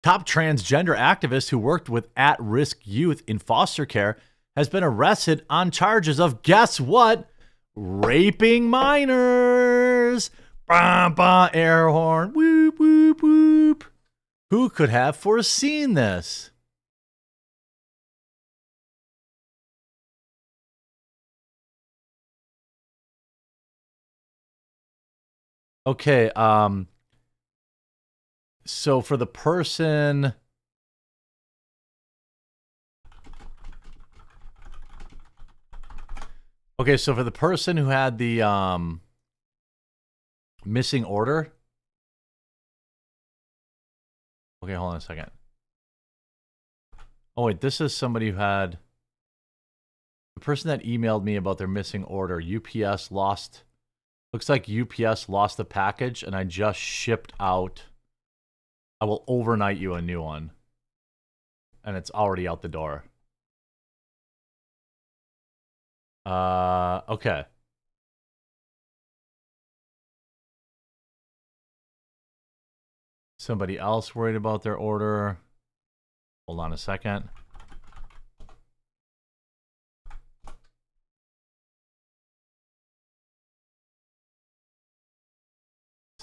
Top transgender activist who worked with at risk youth in foster care has been arrested on charges of guess what? Raping minors. Bah, bah, air horn. Whoop, whoop, whoop. Who could have foreseen this? Okay, um so for the person Okay, so for the person who had the um missing order Okay, hold on a second. Oh wait, this is somebody who had the person that emailed me about their missing order. UPS lost looks like UPS lost the package and I just shipped out I will overnight you a new one. And it's already out the door. Uh, okay. Somebody else worried about their order. Hold on a second.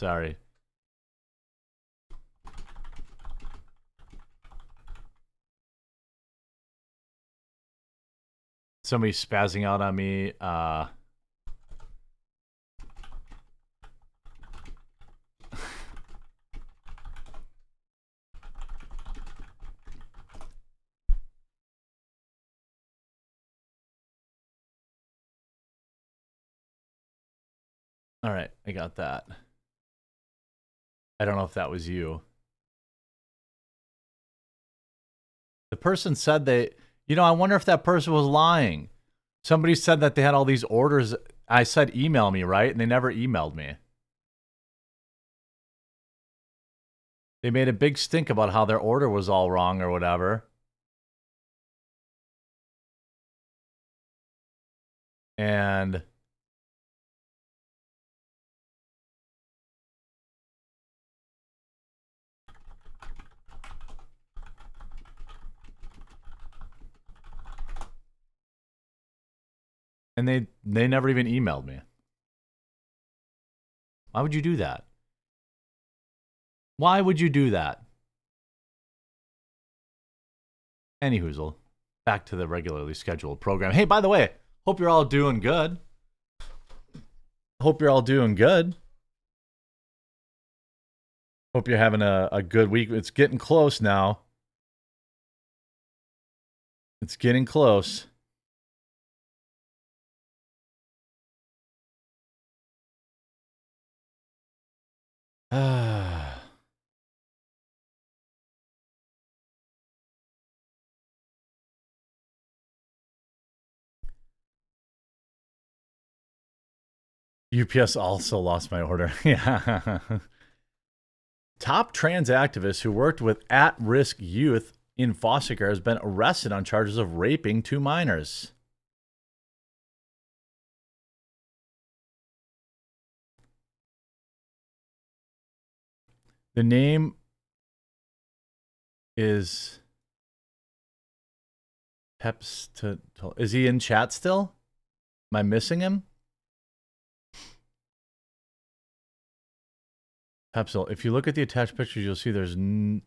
Sorry. Somebody spazzing out on me. Uh, All right, I got that. I don't know if that was you. The person said they, you know, I wonder if that person was lying. Somebody said that they had all these orders. I said, email me, right? And they never emailed me. They made a big stink about how their order was all wrong or whatever. And and they they never even emailed me. Why would you do that? Why would you do that? Any hoozle. Back to the regularly scheduled program. Hey, by the way, hope you're all doing good. Hope you're all doing good. Hope you're having a, a good week. It's getting close now. It's getting close. Ah. UPS also lost my order. yeah. Top trans activist who worked with at risk youth in foster care has been arrested on charges of raping two minors. The name is Peps to, is he in chat still? Am I missing him? Pepsil, if you look at the attached pictures, you'll see there's no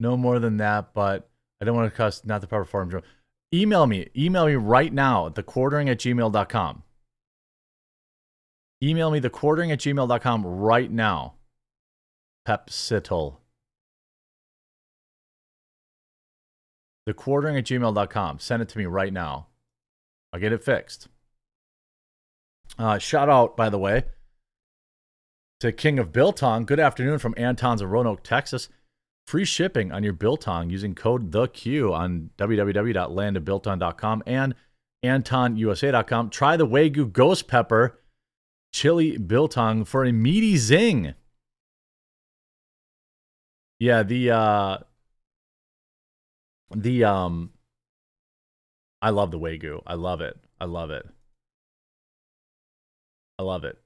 more than that, but I don't want to cuss, not the proper form. Email me. Email me right now at thequartering at gmail.com. Email me thequartering at gmail.com right now. Pepsital. Thequartering at gmail.com. Send it to me right now. I'll get it fixed. Uh, shout out, by the way, to King of Biltong. Good afternoon from Anton's of Roanoke, Texas. Free shipping on your Biltong using code THEQ on www.landofbiltong.com and AntonUSA.com. Try the Wagyu Ghost Pepper Chili Biltong for a meaty zing. Yeah, the uh the um I love the Wagyu. I love it. I love it. I love it.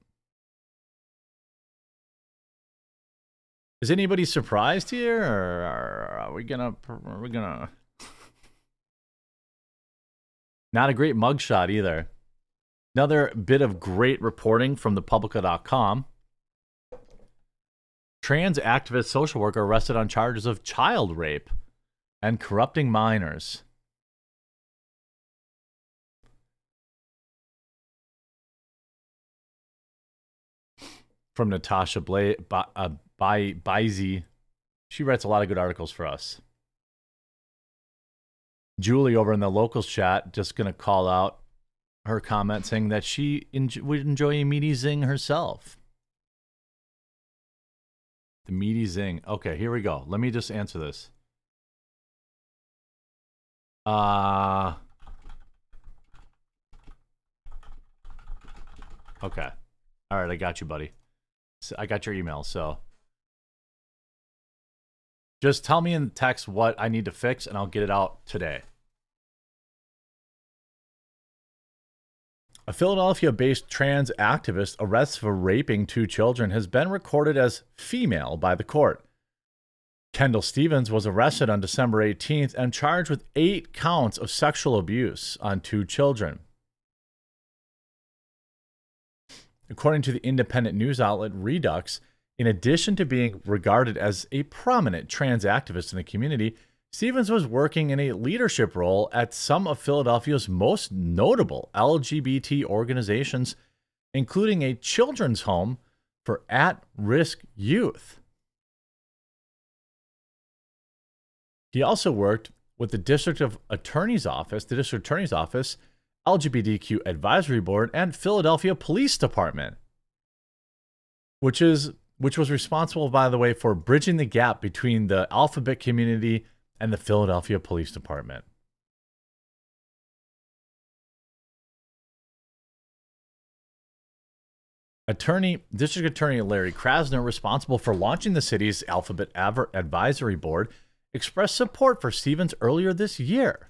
Is anybody surprised here, or are we gonna? Are we gonna? Not a great mugshot either. Another bit of great reporting from thepublica.com. Trans activist social worker arrested on charges of child rape and corrupting minors. From Natasha Bla- ba- uh. She writes a lot of good articles for us. Julie over in the locals chat just going to call out her comment saying that she enj- would enjoy a meaty zing herself. The meaty zing. Okay, here we go. Let me just answer this. Uh Okay. All right, I got you, buddy. So I got your email, so just tell me in text what I need to fix and I'll get it out today. A Philadelphia based trans activist arrested for raping two children has been recorded as female by the court. Kendall Stevens was arrested on December 18th and charged with eight counts of sexual abuse on two children. According to the independent news outlet Reduxx, in addition to being regarded as a prominent trans activist in the community, Stevens was working in a leadership role at some of Philadelphia's most notable LGBT organizations, including a children's home for at risk youth. He also worked with the District of Attorney's Office, the District Attorney's Office, LGBTQ Advisory Board, and Philadelphia Police Department, which is which was responsible, by the way, for bridging the gap between the alphabet community and the Philadelphia Police Department. Attorney, District Attorney Larry Krasner, responsible for launching the city's Alphabet Advisory Board, expressed support for Stevens earlier this year.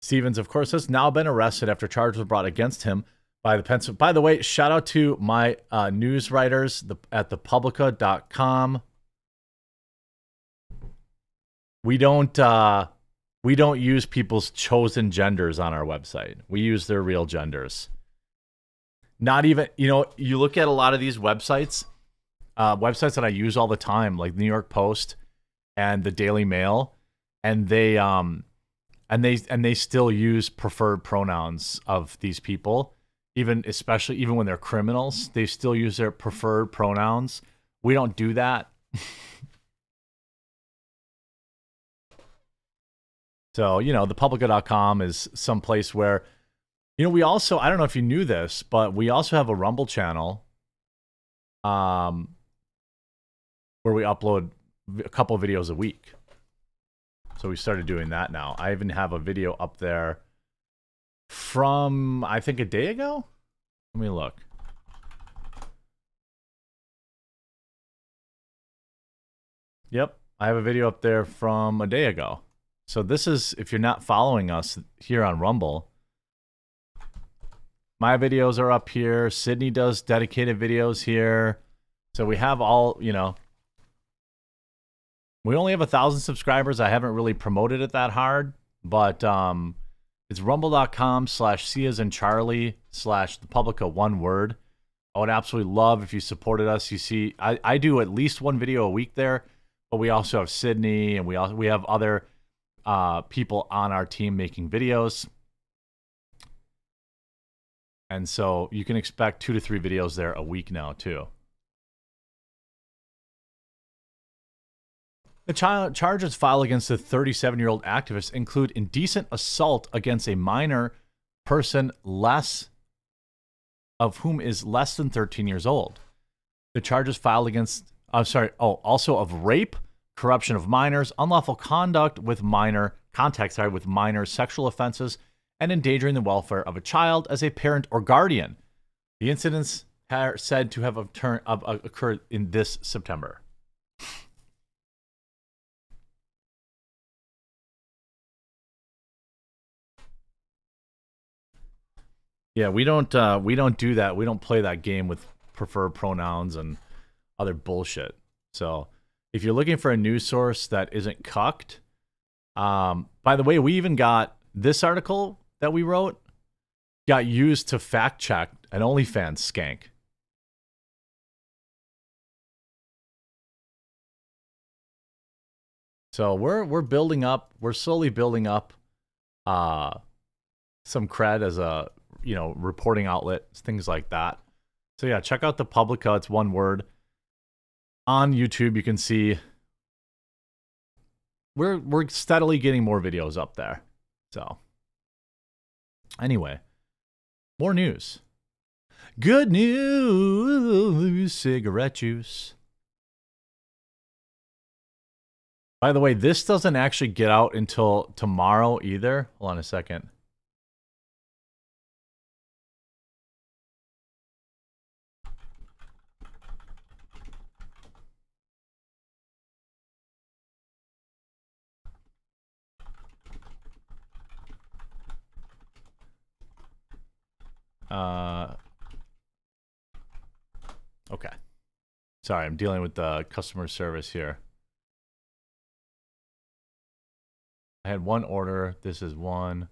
Stevens, of course, has now been arrested after charges were brought against him by the Pencil. By the way, shout out to my uh, news writers at thepublica.com. We don't uh, we don't use people's chosen genders on our website. We use their real genders. Not even you know you look at a lot of these websites, uh, websites that I use all the time, like New York Post and the Daily Mail, and they um and they and they still use preferred pronouns of these people even especially even when they're criminals they still use their preferred pronouns. We don't do that. So you know thepublica.com is some place where you know we also i don't know if you knew this but we also have a rumble channel um where we upload a couple videos a week. So we started doing that now. I even have a video up there from, I think, a day ago? Let me look. Yep, I have a video up there from a day ago. So this is, if you're not following us here on Rumble, my videos are up here. Sydney does dedicated videos here. So we have all, you know, we only have a thousand subscribers. I haven't really promoted it that hard, but um, it's rumble.com slash Cias and Charlie slash the Publica one word. I would absolutely love if you supported us. You see, I, I do at least one video a week there, but we also have Sydney and we also we have other uh, people on our team making videos. And so you can expect two to three videos there a week now too. The charges filed against the 37 year old activist include indecent assault against a minor person less of whom is less than 13 years old. The charges filed against, I'm sorry, oh, also of rape, corruption of minors, unlawful conduct with minor contact, sorry, with minor sexual offenses, and endangering the welfare of a child as a parent or guardian. The incidents are said to have occurred in this September. Yeah, we don't uh, we don't do that. We don't play that game with preferred pronouns and other bullshit. So if you're looking for a news source that isn't cucked, um, by the way, we even got this article that we wrote got used to fact check an OnlyFans skank. So we're we're building up, we're slowly building up uh some cred as a you know, reporting outlets, things like that. So yeah, check out the Publica. It's one word. On YouTube, you can see we're we're steadily getting more videos up there. So anyway, more news. Good news, cigarette juice. By the way, this doesn't actually get out until tomorrow either. Hold on a second. Uh, okay. Sorry, I'm dealing with the customer service here. I had one order. This is one.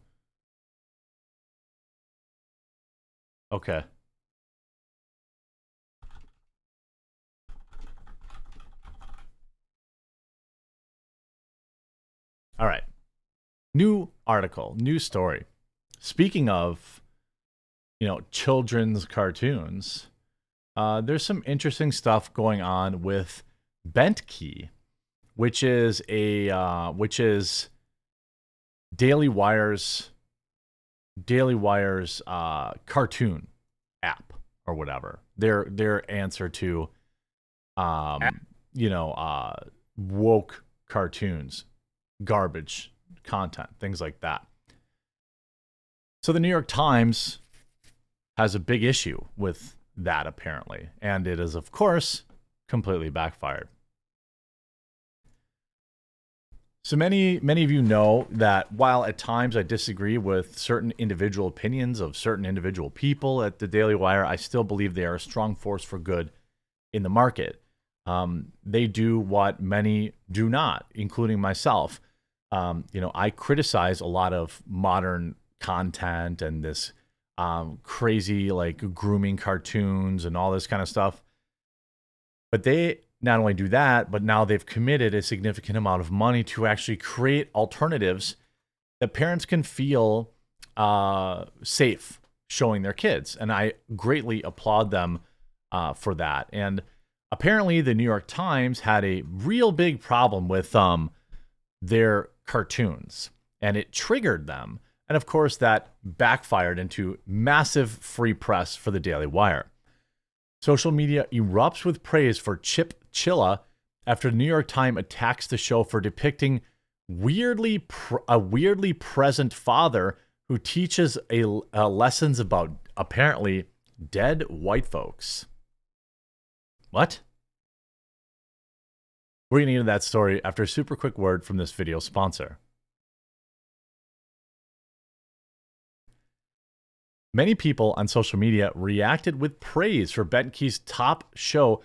Okay. All right. New article, new story. Speaking of you know, children's cartoons, uh, there's some interesting stuff going on with Bentkey, which is a uh, which is Daily Wire's Daily Wire's uh, cartoon app or whatever. Their their answer to um, you know, uh, woke cartoons, garbage content, things like that. So the New York Times has a big issue with that, apparently. And it is, of course, completely backfired. So many many of you know that while at times I disagree with certain individual opinions of certain individual people at the Daily Wire, I still believe they are a strong force for good in the market. Um, they do what many do not, including myself. Um, you know, I criticize a lot of modern content and this um, crazy like grooming cartoons and all this kind of stuff. But they not only do that, but now they've committed a significant amount of money to actually create alternatives that parents can feel uh, safe showing their kids. And I greatly applaud them uh, for that. And apparently, the New York Times had a real big problem with um, their cartoons, and it triggered them. And of course, that backfired into massive free press for the Daily Wire. Social media erupts with praise for Chip Chilla after the New York Times attacks the show for depicting weirdly a weirdly present father who teaches a, uh, lessons about apparently dead white folks. What? We're getting into that story after a super quick word from this video sponsor. Many people on social media reacted with praise for Bentkey's top show,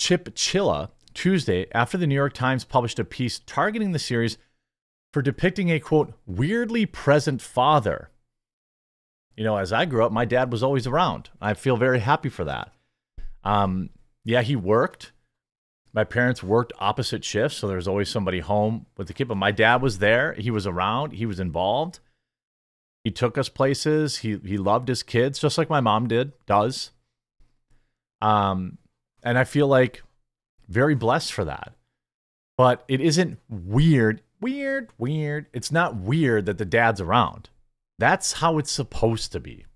Chip Chilla, Tuesday after the New York Times published a piece targeting the series for depicting a quote, weirdly present father. You know, as I grew up, my dad was always around. I feel very happy for that. Um, yeah, he worked. My parents worked opposite shifts, so there was always somebody home with the kid. But my dad was there. He was around. He was involved. He took us places. He he loved his kids just like my mom did, does. Um and I feel like very blessed for that. But it isn't weird, weird, weird. It's not weird that the dad's around. That's how it's supposed to be.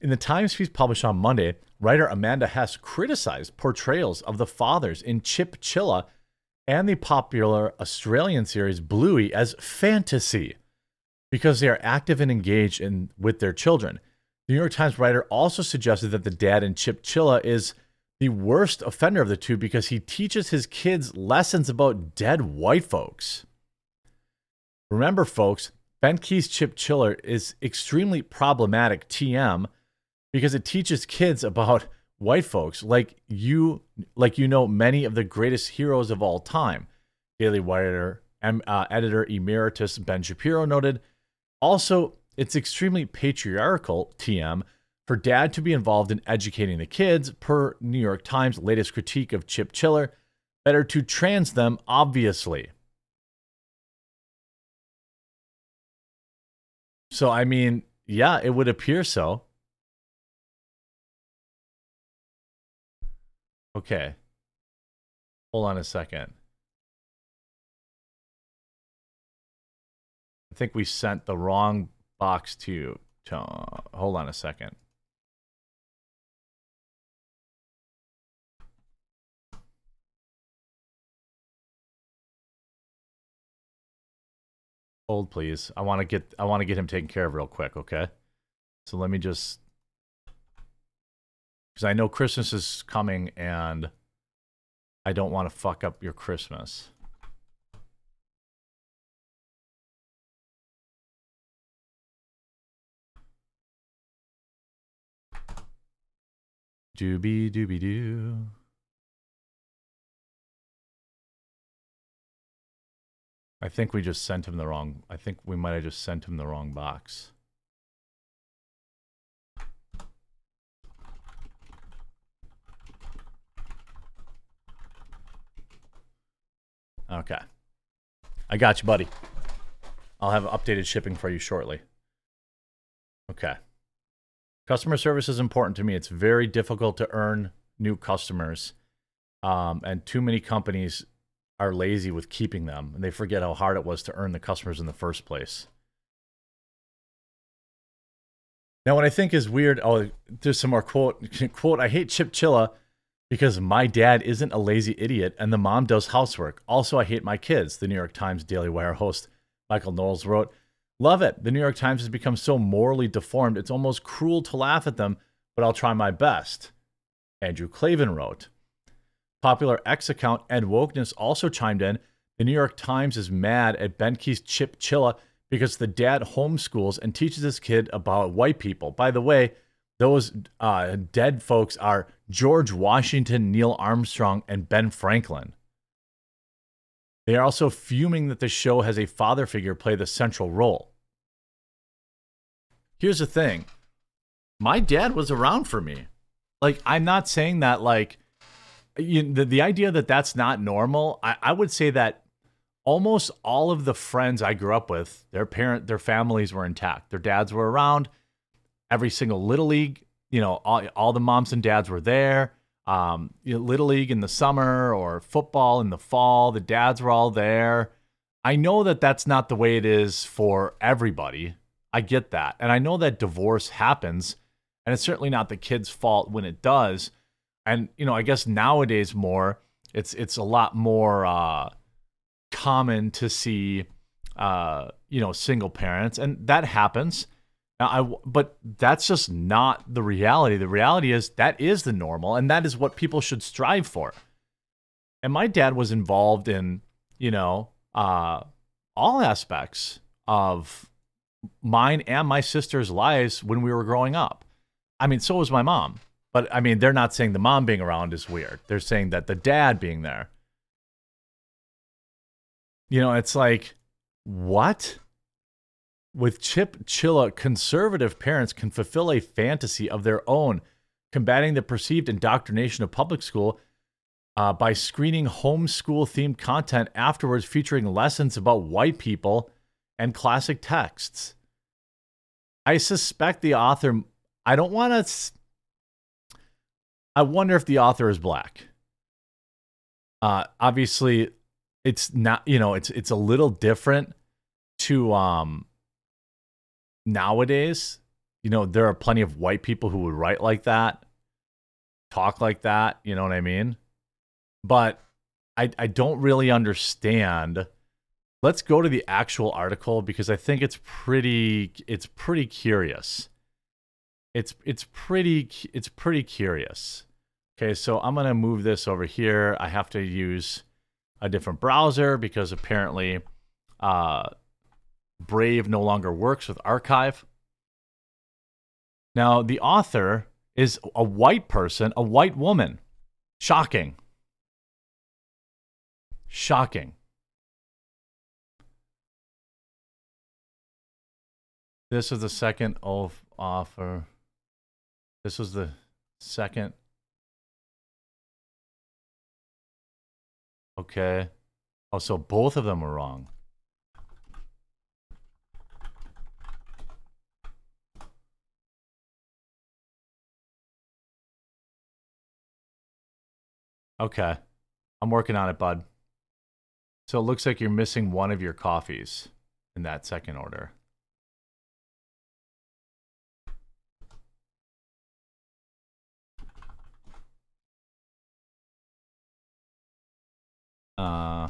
In the Times piece published on Monday, writer Amanda Hess criticized portrayals of the fathers in Chip Chilla and the popular Australian series Bluey as fantasy because they are active and engaged in with their children. The New York Times writer also suggested that the dad in Chip Chilla is the worst offender of the two because he teaches his kids lessons about dead white folks. Remember, folks, Bentkey's Chip Chilla is extremely problematic TM because it teaches kids about white folks like you like you know many of the greatest heroes of all time. Daily Wire uh, editor emeritus Ben Shapiro noted also, it's extremely patriarchal, TM, for dad to be involved in educating the kids, per New York Times' latest critique of Chip Chilla. Better to trans them, obviously. So, I mean, yeah, it would appear so. Okay. Hold on a second. I think we sent the wrong box to you. To, uh, hold on a second. Hold please. I want to get I want to get him taken care of real quick, okay? So let me just cuz I know Christmas is coming and I don't want to fuck up your Christmas. Dooby dooby doo. I think we just sent him the wrong. I think we might have just sent him the wrong box. Okay. I got you, buddy. I'll have updated shipping for you shortly. Okay. Customer service is important to me. It's very difficult to earn new customers. Um, and too many companies are lazy with keeping them and they forget how hard it was to earn the customers in the first place. Now, what I think is weird, oh, there's some more quote. quote I hate Chip Chilla because my dad isn't a lazy idiot and the mom does housework. Also, I hate my kids, the New York Times Daily Wire host Michael Knowles wrote. Love it. The New York Times has become so morally deformed, it's almost cruel to laugh at them, but I'll try my best. Andrew Klavan wrote. Popular X account End Wokeness also chimed in. The New York Times is mad at Bentkey's Chip Chilla because the dad homeschools and teaches his kid about white people. By the way, those uh, dead folks are George Washington, Neil Armstrong, and Ben Franklin. They are also fuming that the show has a father figure play the central role. Here's the thing my dad was around for me. Like, I'm not saying that, like, you, the, the idea that that's not normal, I, I would say that almost all of the friends I grew up with, their parent, their families were intact. Their dads were around. Every single little league, you know, all, all the moms and dads were there. Um, you know, little league in the summer or football in the fall, the dads were all there. I know that that's not the way it is for everybody. I get that, and I know that divorce happens, and it's certainly not the kid's fault when it does. And you know, I guess nowadays more, it's it's a lot more. Uh, common to see uh you know single parents and that happens I but that's just not the reality. The reality is that is the normal and that is what people should strive for. And my dad was involved in you know uh all aspects of mine and my sister's lives when we were growing up. I mean so was my mom. But i mean they're not saying the mom being around is weird. They're saying that the dad being there. You know, it's like, what? With Chip Chilla, conservative parents can fulfill a fantasy of their own, combating the perceived indoctrination of public school uh, by screening homeschool themed content afterwards featuring lessons about white people and classic texts. I suspect the author, I don't want to, I wonder if the author is black. Uh, obviously, it's not you know it's it's a little different to um nowadays you know there are plenty of white people who would write like that talk like that you know what i mean? But i i don't really understand. Let's go to the actual article because i think it's pretty it's pretty curious. It's it's pretty it's pretty curious. Okay so i'm going to move this over here. I have to use a different browser because apparently uh, Brave no longer works with Archive. Now, the author is a white person, a white woman. Shocking. Shocking. This was the second of offer. This was the second Okay. Oh, so both of them were wrong. Okay. I'm working on it, bud. So it looks like you're missing one of your coffees in that second order. Uh,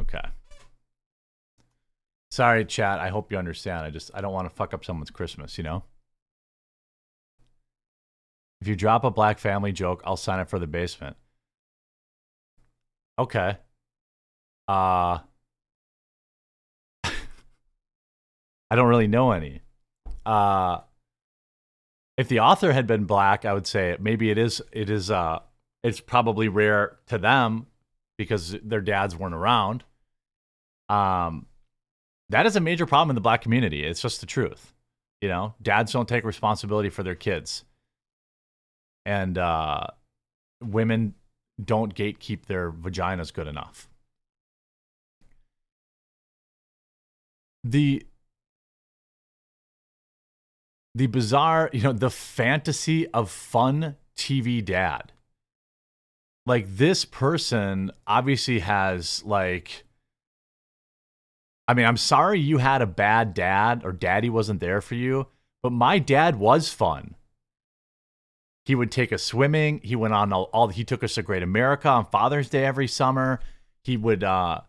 okay. Sorry, chat. I hope you understand. I just I don't want to fuck up someone's Christmas, you know? If you drop a black family joke, I'll sign up for the basement. Okay. Uh I don't really know any. Uh if the author had been black, I would say maybe it is it is uh it's probably rare to them because their dads weren't around. Um that is a major problem in the black community. It's just the truth. You know, dads don't take responsibility for their kids. And uh women don't gatekeep their vaginas good enough. the the bizarre, you know, the fantasy of fun TV dad. Like this person obviously has like I mean, I'm sorry you had a bad dad or daddy wasn't there for you, but my dad was fun. He would take us swimming. He went on all, all he took us to Great America on Father's Day every summer. He would uh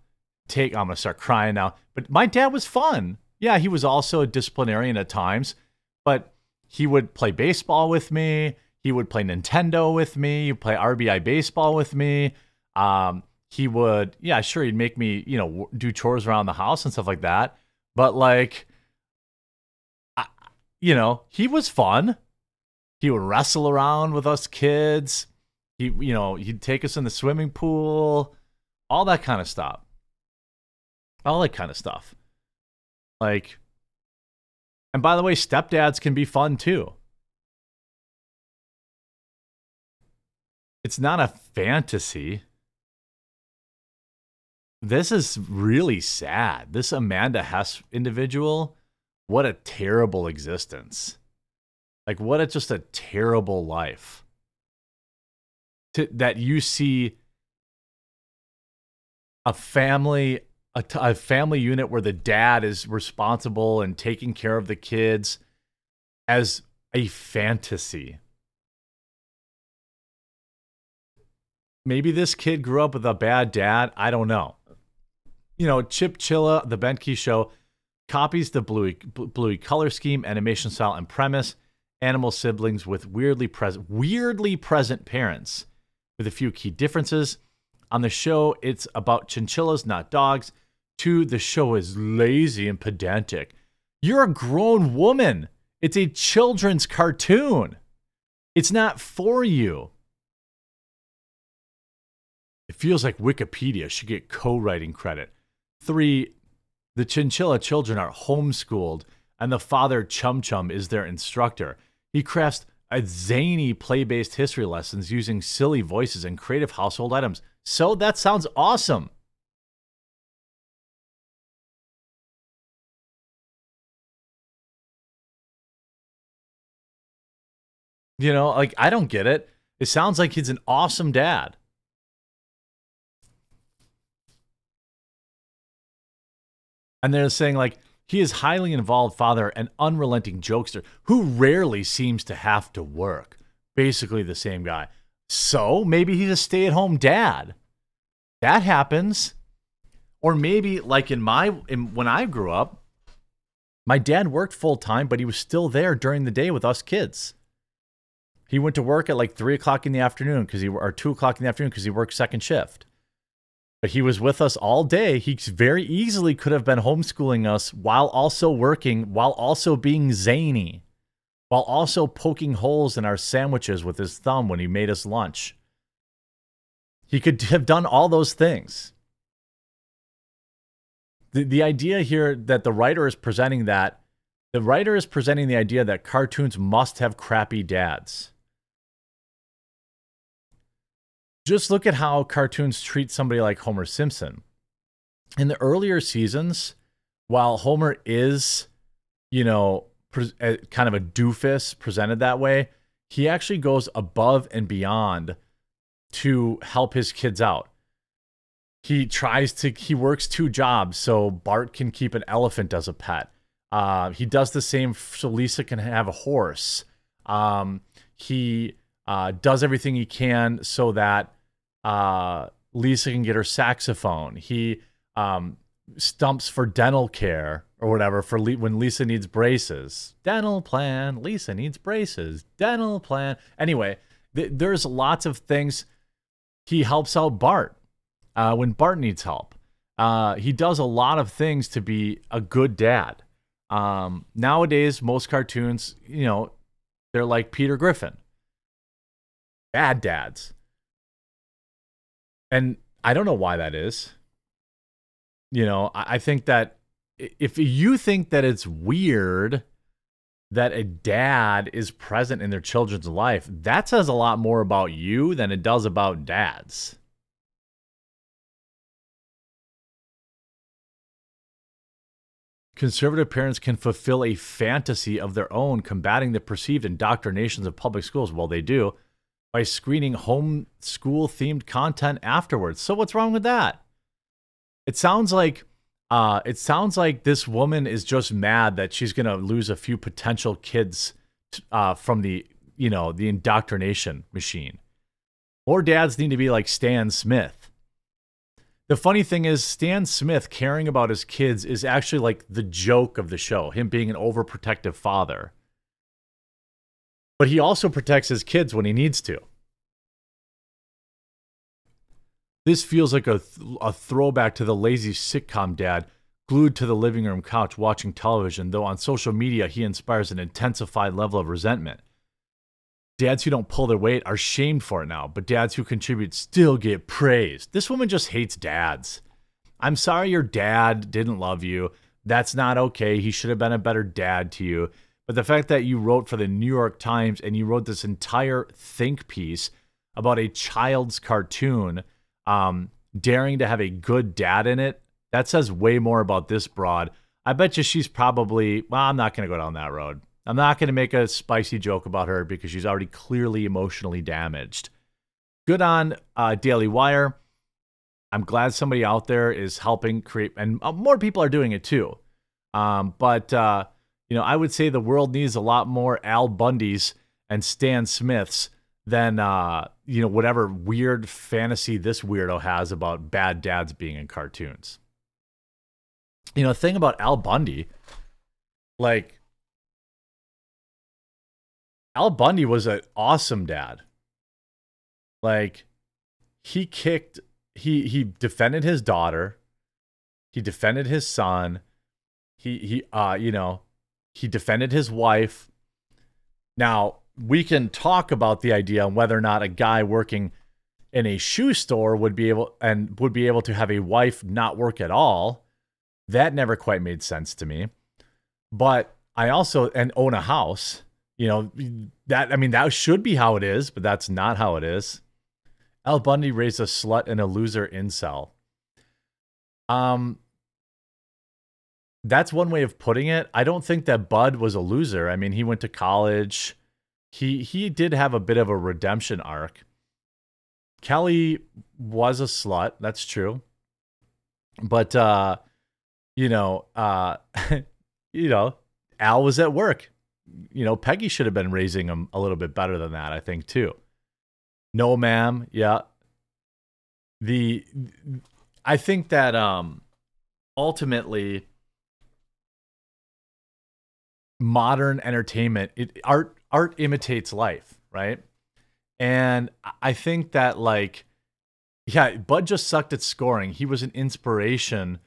take I'm gonna start crying now. But my dad was fun. Yeah, he was also a disciplinarian at times, but he would play baseball with me. He would play Nintendo with me. He'd play RBI baseball with me. Um, he would, yeah, sure, he'd make me, you know, do chores around the house and stuff like that. But like, I, you know, he was fun. He would wrestle around with us kids. He, you know, he'd take us in the swimming pool, all that kind of stuff. All that kind of stuff. Like, and by the way, stepdads can be fun too. It's not a fantasy. This is really sad. This Amanda Hess individual, what a terrible existence. Like, what a just a terrible life. To, that you see a family a, t- a family unit where the dad is responsible and taking care of the kids as a fantasy. Maybe this kid grew up with a bad dad. I don't know. You know, Chip Chilla, the Bentkey show, copies the Bluey, Bluey color scheme, animation style, and premise. Animal siblings with weirdly present, weirdly present parents, with a few key differences. On the show, it's about chinchillas, not dogs. Two, the show is lazy and pedantic. You're a grown woman. It's a children's cartoon. It's not for you. It feels like Wikipedia should get co writing credit. Three, the chinchilla children are homeschooled, and the father, Chum Chum, is their instructor. He crafts a zany play based history lessons using silly voices and creative household items. So that sounds awesome. You know, like I don't get it. It sounds like he's an awesome dad. And they're saying like he is highly involved father and unrelenting jokester who rarely seems to have to work. Basically the same guy. So maybe he's a stay-at-home dad. That happens. Or maybe like in my in, when I grew up, my dad worked full time, but he was still there during the day with us kids. He went to work at like three o'clock in the afternoon because he or two o'clock in the afternoon because he worked second shift. But he was with us all day. He very easily could have been homeschooling us while also working, while also being zany, while also poking holes in our sandwiches with his thumb when he made us lunch. He could have done all those things. The, the idea here that the writer is presenting that the writer is presenting the idea that cartoons must have crappy dads. Just look at how cartoons treat somebody like Homer Simpson. In the earlier seasons, while Homer is, you know, uh, kind of a doofus presented that way, he actually goes above and beyond to help his kids out. He tries to, he works two jobs so Bart can keep an elephant as a pet. Uh, he does the same so Lisa can have a horse. Um, he uh, does everything he can so that uh, Lisa can get her saxophone. He um, stumps for dental care or whatever for Le- when Lisa needs braces. Dental plan. Lisa needs braces. Dental plan. Anyway, th- there's lots of things. He helps out Bart uh, when Bart needs help. Uh, he does a lot of things to be a good dad. Um, nowadays, most cartoons, you know, they're like Peter Griffin, bad dads. And I don't know why that is. You know, I, think that if you think that it's weird that a dad is present in their children's life, that says a lot more about you than it does about dads. Conservative parents can fulfill a fantasy of their own, combating the perceived indoctrinations of public schools. Well, they do by screening home school themed content afterwards. So what's wrong with that? It sounds like uh, it sounds like this woman is just mad that she's gonna lose a few potential kids uh, from the you know, the indoctrination machine. More dads need to be like Stan Smith. The funny thing is, Stan Smith caring about his kids is actually like the joke of the show, him being an overprotective father. But he also protects his kids when he needs to. This feels like a, th- a throwback to the lazy sitcom dad glued to the living room couch watching television, though on social media he inspires an intensified level of resentment. Dads who don't pull their weight are shamed for it now, but dads who contribute still get praised. This woman just hates dads. I'm sorry your dad didn't love you. That's not okay. He should have been a better dad to you. But the fact that you wrote for the New York Times and you wrote this entire think piece about a child's cartoon um, daring to have a good dad in it, that says way more about this broad. I bet you she's probably, well, I'm not going to go down that road. I'm not going to make a spicy joke about her because she's already clearly emotionally damaged. Good on uh, Daily Wire. I'm glad somebody out there is helping create, and uh, more people are doing it too. Um, but, uh, you know, I would say the world needs a lot more Al Bundys and Stan Smiths than, uh, you know, whatever weird fantasy this weirdo has about bad dads being in cartoons. You know, the thing about Al Bundy, like, Al Bundy was an awesome dad. Like he kicked he he defended his daughter. He defended his son. He he uh you know, he defended his wife. Now, we can talk about the idea on whether or not a guy working in a shoe store would be able and would be able to have a wife not work at all. That never quite made sense to me. But I also and own a house you know, that I mean that should be how it is, but that's not how it is. Al Bundy raised a slut and a loser incel. Um that's one way of putting it. I don't think that Bud was a loser. I mean, he went to college. He he did have a bit of a redemption arc. Kelly was a slut, that's true. But uh you know, uh you know, Al was at work you know, Peggy should have been raising him a little bit better than that, I think, too. No, ma'am. Yeah. The, I think that um, ultimately, modern entertainment, it, art, art imitates life, right? And I think that, like, yeah, Bud just sucked at scoring. He was an inspiration.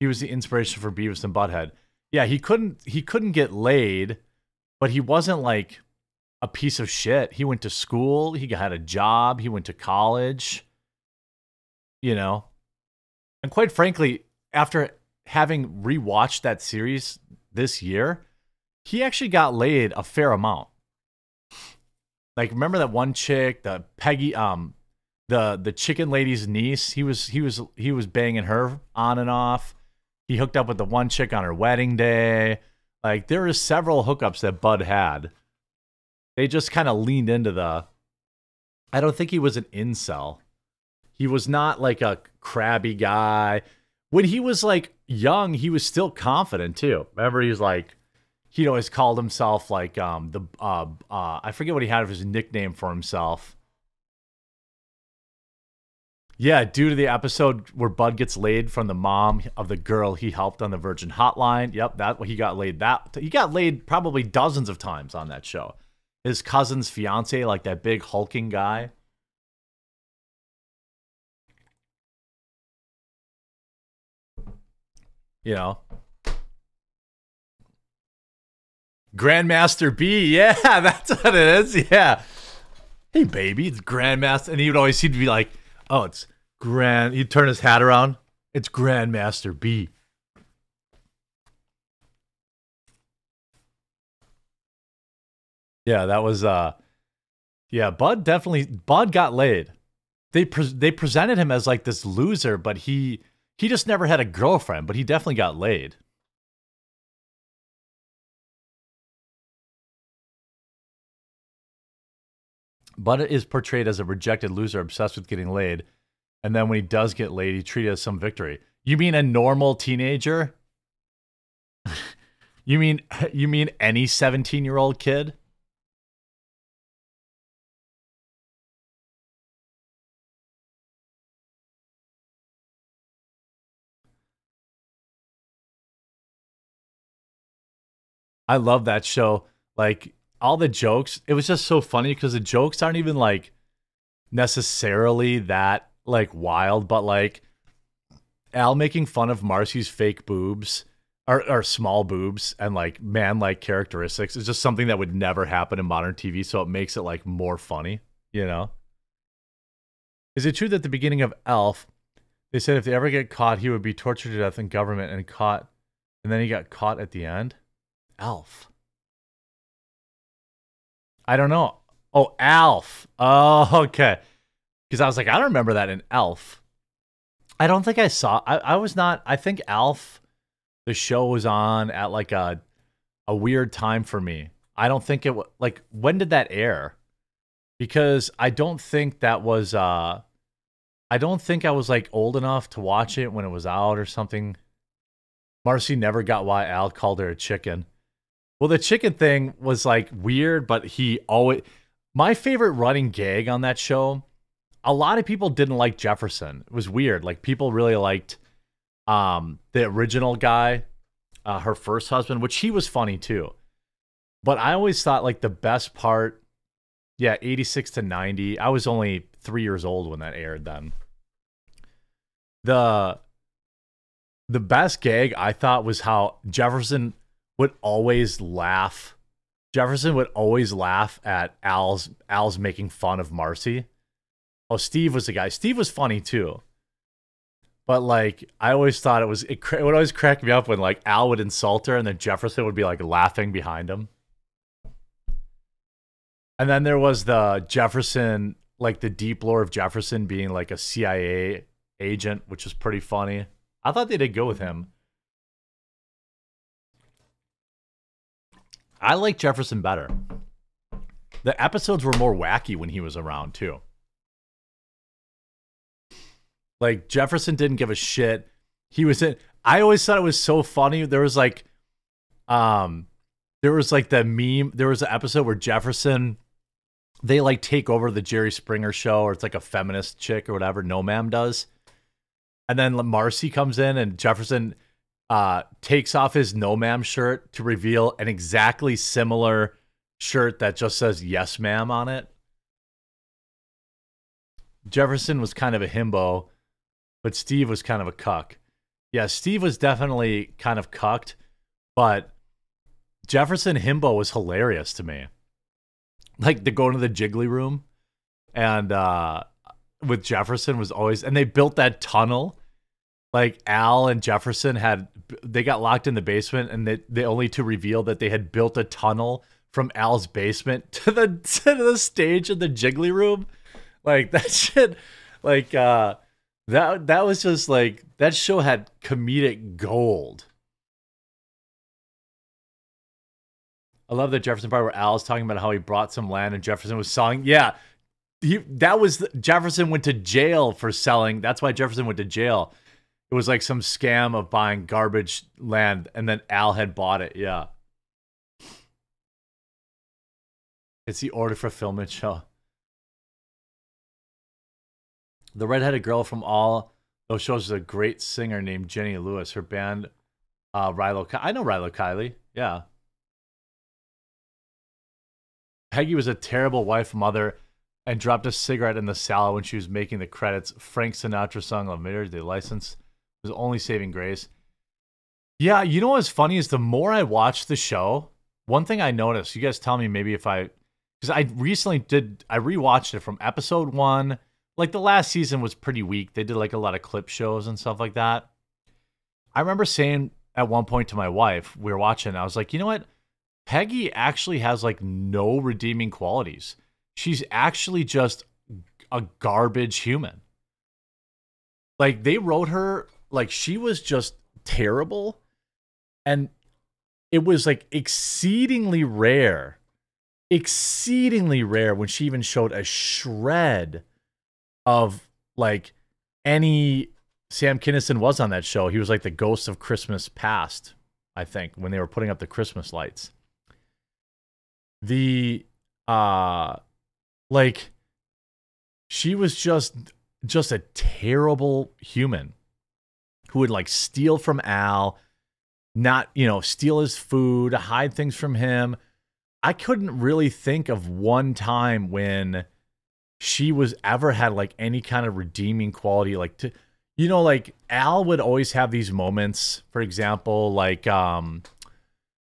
He was the inspiration for Beavis and Butthead. Yeah, he couldn't he couldn't get laid but he wasn't like a piece of shit. He went to school, he had a job, he went to college, you know. And quite frankly, after having rewatched that series this year, he actually got laid a fair amount. Like remember that one chick, the Peggy um the the chicken lady's niece, he was he was he was banging her on and off. He hooked up with the one chick on her wedding day. Like there are several hookups that Bud had. They just kind of leaned into the. I don't think he was an incel. He was not like a crabby guy. When he was like young, he was still confident too. Remember, he's like, he always called himself like um the uh uh I forget what he had of his nickname for himself. Yeah, due to the episode where Bud gets laid from the mom of the girl he helped on the Virgin Hotline. Yep, that he got laid. That he got laid probably dozens of times on that show. His cousin's fiance, like that big hulking guy. You know, Grandmaster B. Yeah, that's what it is. Yeah. Hey, baby, it's Grandmaster, and he would always seem to be like Oh, it's Grand. He'd turn his hat around. It's Grandmaster B. Yeah, that was uh yeah, Bud definitely Bud got laid. They pre- they presented him as like this loser, but he he just never had a girlfriend, but he definitely got laid. Bunnett is portrayed as a rejected loser obsessed with getting laid. And then when he does get laid, he treated as some victory. You mean a normal teenager? you mean you mean any 17-year-old kid? I love that show. Like all the jokes, it was just so funny because the jokes aren't even like necessarily that like wild, but like Al making fun of Marcy's fake boobs or, or small boobs and like man like characteristics is just something that would never happen in modern TV. So it makes it like more funny, you know? Is it true that at the beginning of Elf, they said if they ever get caught, he would be tortured to death in government and caught, and then he got caught at the end? Elf. I don't know. Oh, Alf. Oh, okay. Because I was like, I don't remember that in Elf. I don't think I saw. I, I was not. I think Alf, the show was on at like a a weird time for me. I don't think it was like when did that air? Because I don't think that was. uh I don't think I was like old enough to watch it when it was out or something. Marcy never got why Al called her a chicken. Well, the chicken thing was like weird, but he always. My favorite running gag on that show. A lot of people didn't like Jefferson. It was weird. Like people really liked um the original guy, uh, her first husband, which he was funny too. But I always thought like the best part, yeah, eighty six to ninety. I was only three years old when that aired. Then the the best gag I thought was how Jefferson would always laugh. Jefferson would always laugh at Al's Al's making fun of Marcy. Oh, Steve was the guy. Steve was funny too. But like, I always thought it was it, it would always crack me up when like Al would insult her and then Jefferson would be like laughing behind him. And then there was the Jefferson, like the deep lore of Jefferson being like a CIA agent, which was pretty funny. I thought they did go with him. I like Jefferson better. The episodes were more wacky when he was around too. Like Jefferson didn't give a shit. He was in I always thought it was so funny. There was like um there was like the meme, there was an episode where Jefferson they like take over the Jerry Springer show or it's like a feminist chick or whatever No Ma'am does. And then Marcy comes in and Jefferson uh, takes off his No Ma'am shirt to reveal an exactly similar shirt that just says Yes Ma'am on it. Jefferson was kind of a himbo, but Steve was kind of a cuck. Yeah, Steve was definitely kind of cucked, but Jefferson himbo was hilarious to me. Like the going to the jiggly room and uh with Jefferson was always and they built that tunnel. Like Al and Jefferson had they got locked in the basement and they they only to reveal that they had built a tunnel from Al's basement to the to the stage in the jiggly room. Like that shit like uh that that was just like that show had comedic gold. I love the Jefferson part where Al's talking about how he brought some land and Jefferson was selling. Yeah, he that was Jefferson went to jail for selling. That's why Jefferson went to jail. It was like some scam of buying garbage land, and then Al had bought it. Yeah, it's the order fulfillment show. The redheaded girl from all those shows is a great singer named Jenny Lewis. Her band, uh, Rilo. Ki- I know Rilo Kiley. Yeah. Peggy was a terrible wife, mother, and dropped a cigarette in the salad when she was making the credits. Frank Sinatra song La Marriage de License was only saving grace. Yeah, you know what's funny is the more I watch the show, one thing I noticed, you guys tell me maybe if I, because I recently did, I rewatched it from episode one. Like the last season was pretty weak. They did like a lot of clip shows and stuff like that. I remember saying at one point to my wife, we were watching, I was like, you know what? Peggy actually has like no redeeming qualities. She's actually just a garbage human. Like they wrote her like she was just terrible. And it was like exceedingly rare exceedingly rare when she even showed a shred of like any Sam Kinison was on that show. He was like the ghost of Christmas past, I think, when they were putting up the Christmas lights. The uh like she was just just a terrible human who would like steal from Al, not, you know, steal his food, hide things from him. I couldn't really think of one time when she was ever had like any kind of redeeming quality like to you know like Al would always have these moments for example like um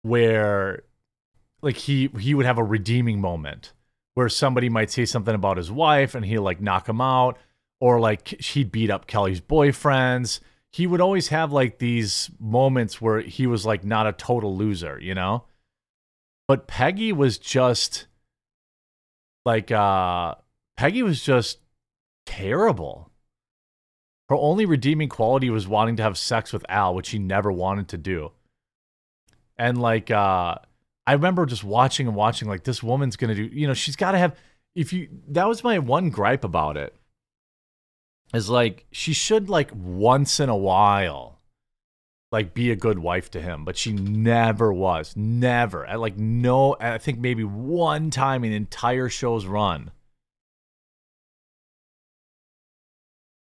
where like he he would have a redeeming moment where somebody might say something about his wife and he'll like knock him out or like he'd beat up Kelly's boyfriends he would always have like these moments where he was like not a total loser you know but Peggy was just like uh Peggy was just terrible. Her only redeeming quality was wanting to have sex with Al, which she never wanted to do. And like uh I remember just watching and watching like this woman's going to do, you know, she's got to have if you that was my one gripe about it. Is like she should like once in a while like be a good wife to him, but she never was. Never. At like no I think maybe one time in the entire show's run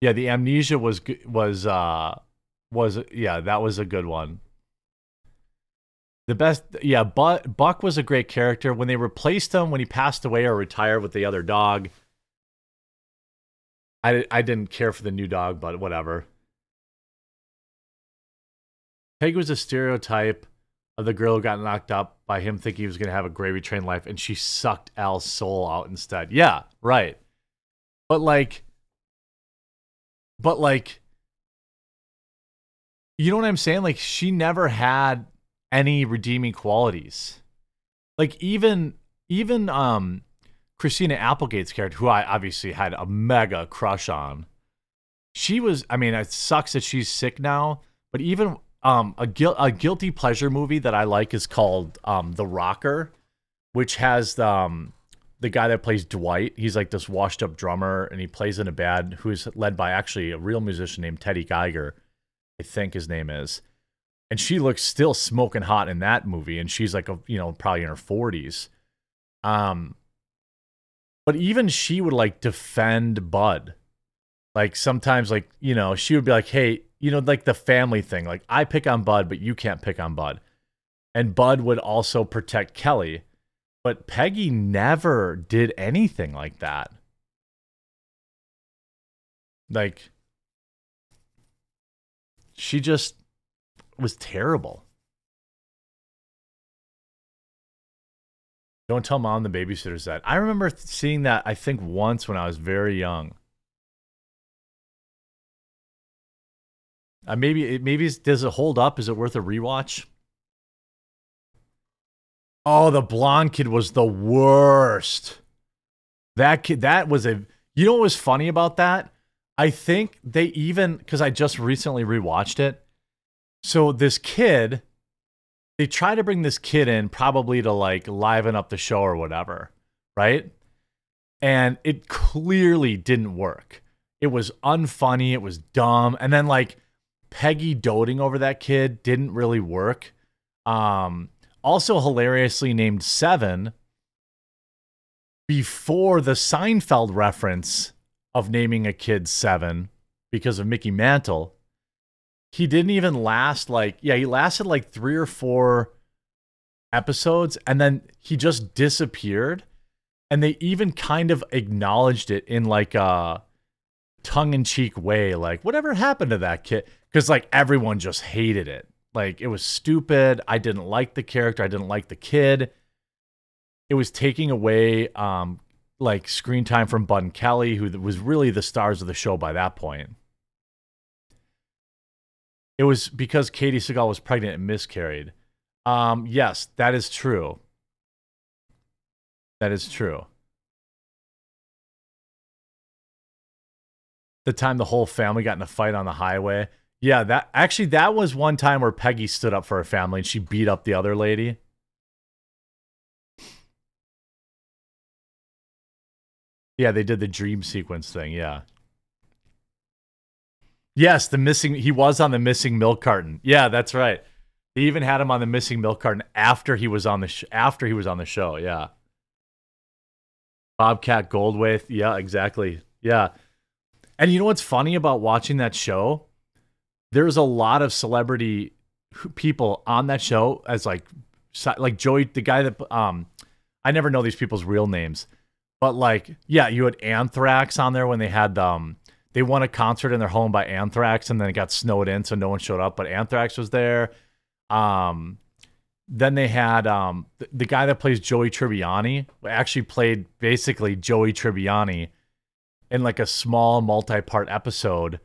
Yeah, the amnesia was was uh was yeah, that was a good one. The best yeah, but Buck was a great character when they replaced him when he passed away or retired with the other dog. I I didn't care for the new dog, but whatever. Peg was a stereotype of the girl who got knocked up by him thinking he was going to have a gravy train life and she sucked Al's soul out instead. Yeah, right. But like but like you know what I'm saying? Like she never had any redeeming qualities. Like even even um Christina Applegate's character, who I obviously had a mega crush on, she was. I mean, it sucks that she's sick now, but even um a a guilty pleasure movie that I like is called um The Rocker, which has um the guy that plays Dwight. He's like this washed up drummer, and he plays in a band who's led by actually a real musician named Teddy Geiger, I think his name is. And she looks still smoking hot in that movie, and she's like a you know probably in her forties. Um, but even she would like defend Bud. Like sometimes, like you know, she would be like, "Hey, you know, like the family thing. Like I pick on Bud, but you can't pick on Bud." And Bud would also protect Kelly but Peggy never did anything like that. Like, she just was terrible. Don't tell mom the babysitter's that. I remember seeing that, I think, once when I was very young. Uh, maybe, maybe does it hold up? Is it worth a rewatch? Oh, the blonde kid was the worst. That kid, that was a. You know what was funny about that? I think they even because I just recently rewatched it. So this kid, they try to bring this kid in probably to like liven up the show or whatever, right? And it clearly didn't work. It was unfunny. It was dumb. And then like Peggy doting over that kid didn't really work. Um, also hilariously named Seven before the Seinfeld reference of naming a kid Seven because of Mickey Mantle. He didn't even last like, yeah, he lasted like three or four episodes and then he just disappeared. And they even kind of acknowledged it in like a tongue in cheek way. Like, whatever happened to that kid? Because like everyone just hated it. Like it was stupid. I didn't like the character. I didn't like the kid. It was taking away um like screen time from Bud and Kelly, who was really the stars of the show by that point. It was because Katey Sagal was pregnant and miscarried. Um, yes, that is true. That is true. The time the whole family got in a fight on the highway. Yeah, that actually that was one time where Peggy stood up for her family and she beat up the other lady. Yeah, they did the dream sequence thing, yeah. Yes, the missing he was on the missing milk carton. Yeah, that's right. They even had him on the missing milk carton after he was on the sh- after he was on the show, yeah. Bobcat Goldthwait, yeah, exactly. Yeah. And you know what's funny about watching that show? there's a lot of celebrity people on that show as like like Joey, the guy that um, I never know these people's real names, but like yeah, you had Anthrax on there when they had um, they won a concert in their home by Anthrax, and then it got snowed in, so no one showed up, but Anthrax was there. Um, then they had um, the, the guy that plays Joey Tribbiani actually played basically Joey Tribbiani in like a small multi-part episode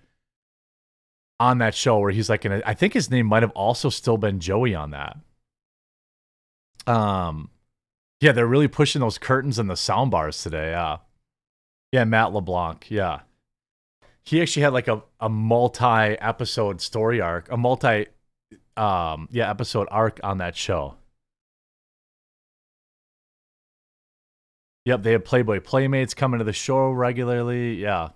on that show where he's like in a, I think his name might have also still been Joey on that. Um yeah, they're really pushing those curtains and the sound bars today, yeah. Yeah, Matt LeBlanc, yeah. He actually had like a, a multi-episode story arc, a multi um yeah, episode arc on that show. Yep, they have Playboy Playmates coming to the show regularly. Yeah.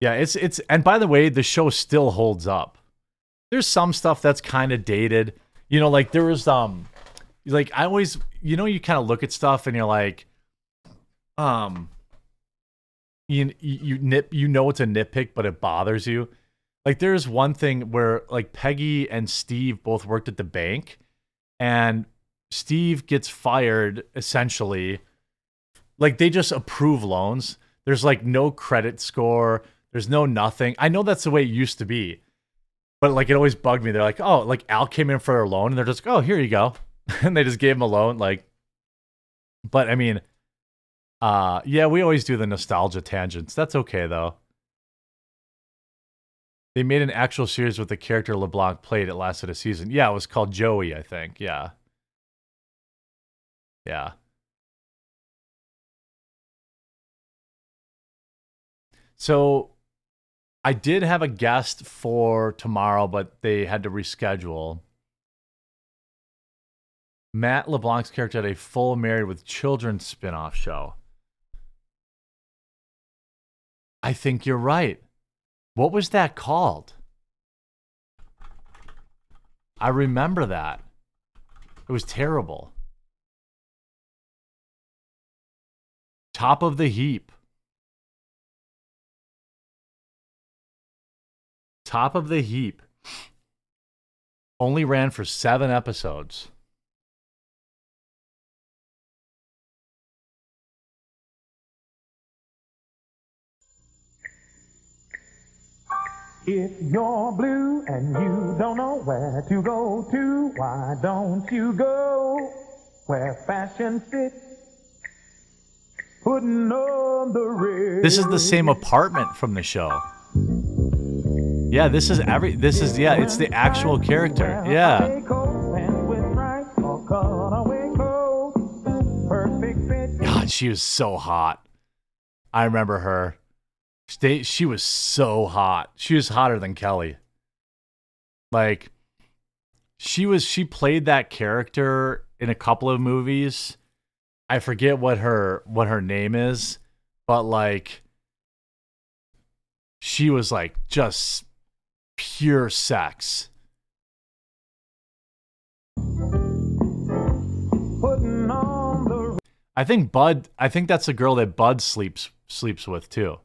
Yeah, it's it's and by the way, the show still holds up. There's some stuff that's kind of dated. You know, like there was um like I always you know you kind of look at stuff and you're like um you you nip you know it's a nitpick but it bothers you. Like there's one thing where like Peggy and Steve both worked at the bank and Steve gets fired essentially. Like they just approve loans. There's like no credit score. There's no nothing. I know that's the way it used to be. But like it always bugged me. They're like, oh, like Al came in for a loan and they're just, like, oh, here you go. and they just gave him a loan. Like, but I mean, uh, yeah, we always do the nostalgia tangents. That's okay though. They made an actual series with the character LeBlanc played. It lasted a season. Yeah, it was called Joey, I think. Yeah. Yeah. So I did have a guest for tomorrow, but they had to reschedule. Matt LeBlanc's character had a full Married with Children spin-off show. I think you're right. What was that called? I remember that. It was terrible. Top of the heap. Top of the heap. Only ran for seven episodes. If you're blue and you don't know where to go to, why don't you go where fashion fits? Putting on the Ritz. This is the same apartment from the show. Yeah, this is every this is yeah, it's the actual character. Yeah. God, she was so hot. I remember her. She, she was so hot. She was hotter than Kelly. Like she was she played that character in a couple of movies. I forget what her what her name is, but like she was like just pure sex. I think Bud I think that's the girl that Bud sleeps sleeps with too.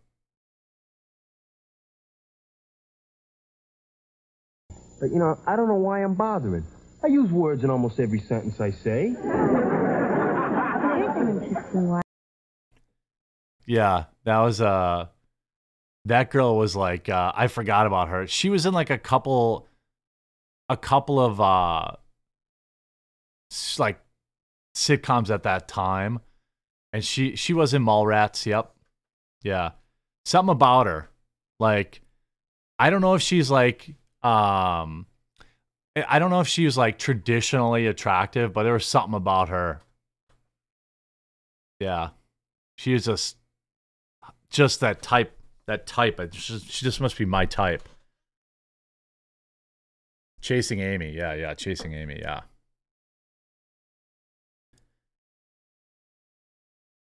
You know, I don't know why I'm bothering. I use words in almost every sentence I say. Yeah, that was uh that girl was like uh I forgot about her. She was in like a couple a couple of uh like sitcoms at that time. And she she was in Mallrats, yep. Yeah. Something about her. Like I don't know if she's like um I don't know if she was like traditionally attractive, but there was something about her. Yeah. She is just just that type that type. Just, she just must be my type. Chasing Amy. Yeah, yeah, chasing Amy, yeah.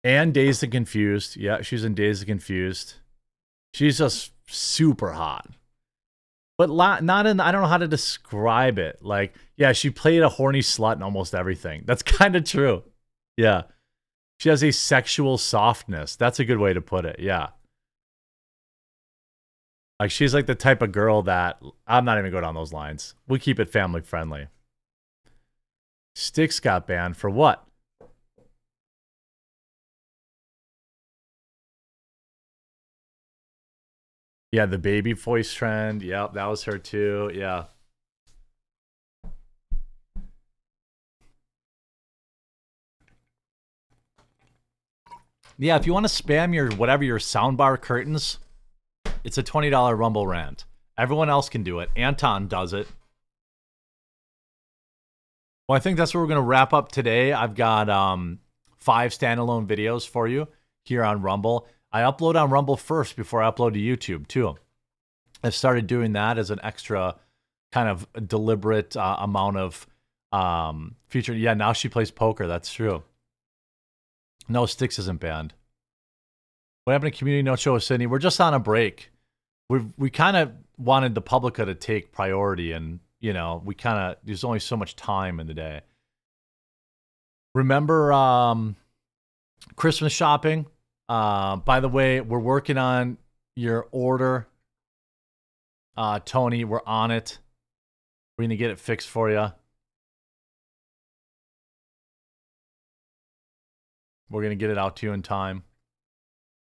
And Dazed and Confused. Yeah, she's in Dazed and Confused. She's just super hot. But not in, I don't know how to describe it. Like, yeah, she played a horny slut in almost everything. That's kind of true. Yeah. She has a sexual softness. That's a good way to put it. Yeah. Like she's like the type of girl that I'm not even going down those lines. We keep it family friendly. Sticks got banned for what? Yeah, the baby voice trend. Yep, that was her too. Yeah. Yeah, if you want to spam your whatever your soundbar curtains, it's a $20 Rumble rant. Everyone else can do it. Anton does it. Well, I think that's where we're going to wrap up today. I've got um, five standalone videos for you here on Rumble. I upload on Rumble first before I upload to YouTube, too. I've started doing that as an extra kind of deliberate uh, amount of um, feature. Yeah, now she plays poker. That's true. No, Sticks isn't banned. What happened to Community No Show Sydney? We're just on a break. We we kind of wanted the Publica to take priority, and you know we kind of there's only so much time in the day. Remember um, Christmas shopping? Uh, by the way, we're working on your order, uh, Tony. We're on it. We're gonna get it fixed for you. We're to get it out to you in time.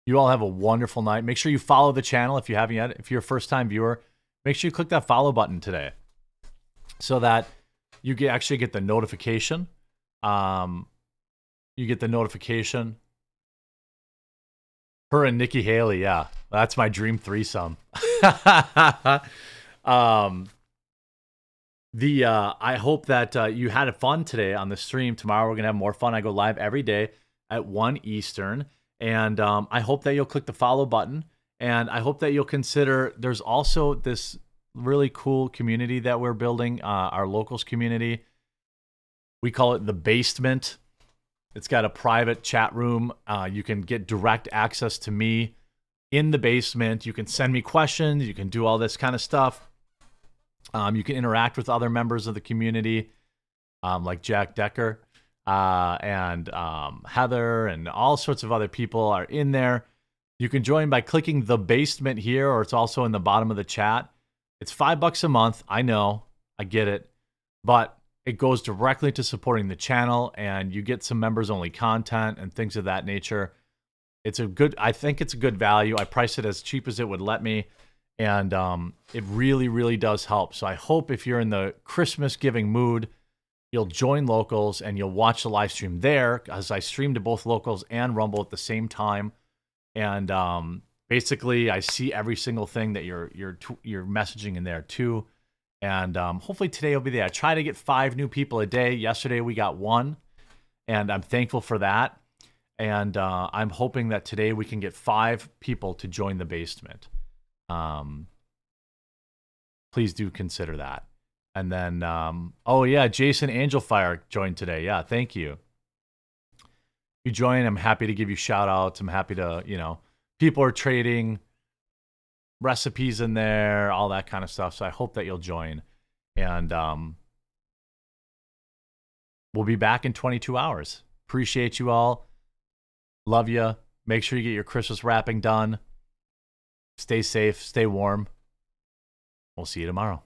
You all have a wonderful night. Make sure you follow the channel if you haven't yet. If you're a first time viewer, make sure you click that follow button today so that you get actually get the notification. Um, you get the notification. Her and Nikki Haley, yeah, that's my dream threesome. um, the uh, I hope that uh, you had fun today on the stream. Tomorrow we're gonna have more fun. I go live every day at 1 Eastern. And um, I hope that you'll click the follow button. And I hope that you'll consider there's also this really cool community that we're building, uh, our locals community. We call it the basement. It's got a private chat room. Uh, you can get direct access to me in the basement. You can send me questions. You can do all this kind of stuff. Um, you can interact with other members of the community, um, like Jack Decker uh, and um, Heather and all sorts of other people are in there. You can join by clicking the basement here, or it's also in the bottom of the chat. It's five bucks a month. I know, I get it, but it goes directly to supporting the channel, and you get some members only content and things of that nature. It's a good, I think it's a good value. I price it as cheap as it would let me, and um, it really, really does help. So I hope if you're in the Christmas giving mood, you'll join locals and you'll watch the live stream there as I stream to both locals and Rumble at the same time. And um, basically, I see every single thing that you're you're you're messaging in there too. And um, hopefully today will be there. I try to get five new people a day. Yesterday we got one, and I'm thankful for that. And uh, I'm hoping that today we can get five people to join the basement. Um, please do consider that. And then, um, oh yeah, Jason Angelfire joined today. Yeah, thank you. You join. I'm happy to give you shout outs. I'm happy to, you know, people are trading recipes in there, all that kind of stuff. So I hope that you'll join. And um, we'll be back in 22 hours. Appreciate you all. Love you. Make sure you get your Christmas wrapping done. Stay safe. Stay warm. We'll see you tomorrow.